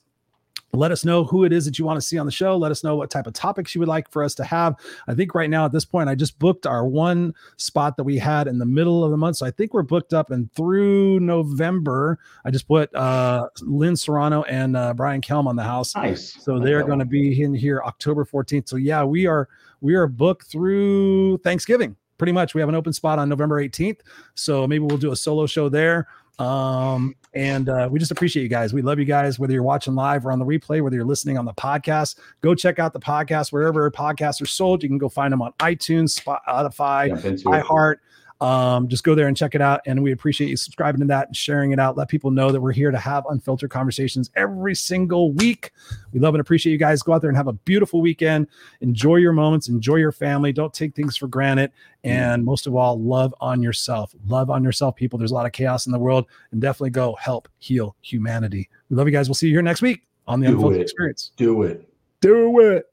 A: Let us know who it is that you want to see on the show. Let us know what type of topics you would like for us to have. I think right now at this point, I just booked our one spot that we had in the middle of the month. So I think we're booked up and through November. I just put uh, Lynn Serrano and uh, Brian Kelm on the house.
B: Nice.
A: So they're going to be in here October 14th. So yeah, we are we are booked through Thanksgiving. Pretty much. We have an open spot on November 18th. So maybe we'll do a solo show there. Um, and uh, we just appreciate you guys. We love you guys, whether you're watching live or on the replay, whether you're listening on the podcast. Go check out the podcast wherever podcasts are sold. You can go find them on iTunes, Spotify,
B: into
A: iHeart. Um, just go there and check it out. And we appreciate you subscribing to that and sharing it out. Let people know that we're here to have unfiltered conversations every single week. We love and appreciate you guys. Go out there and have a beautiful weekend. Enjoy your moments, enjoy your family. Don't take things for granted. And most of all, love on yourself. Love on yourself, people. There's a lot of chaos in the world, and definitely go help heal humanity. We love you guys. We'll see you here next week on the
B: Do
A: Unfiltered
B: it.
A: Experience.
B: Do it.
A: Do it.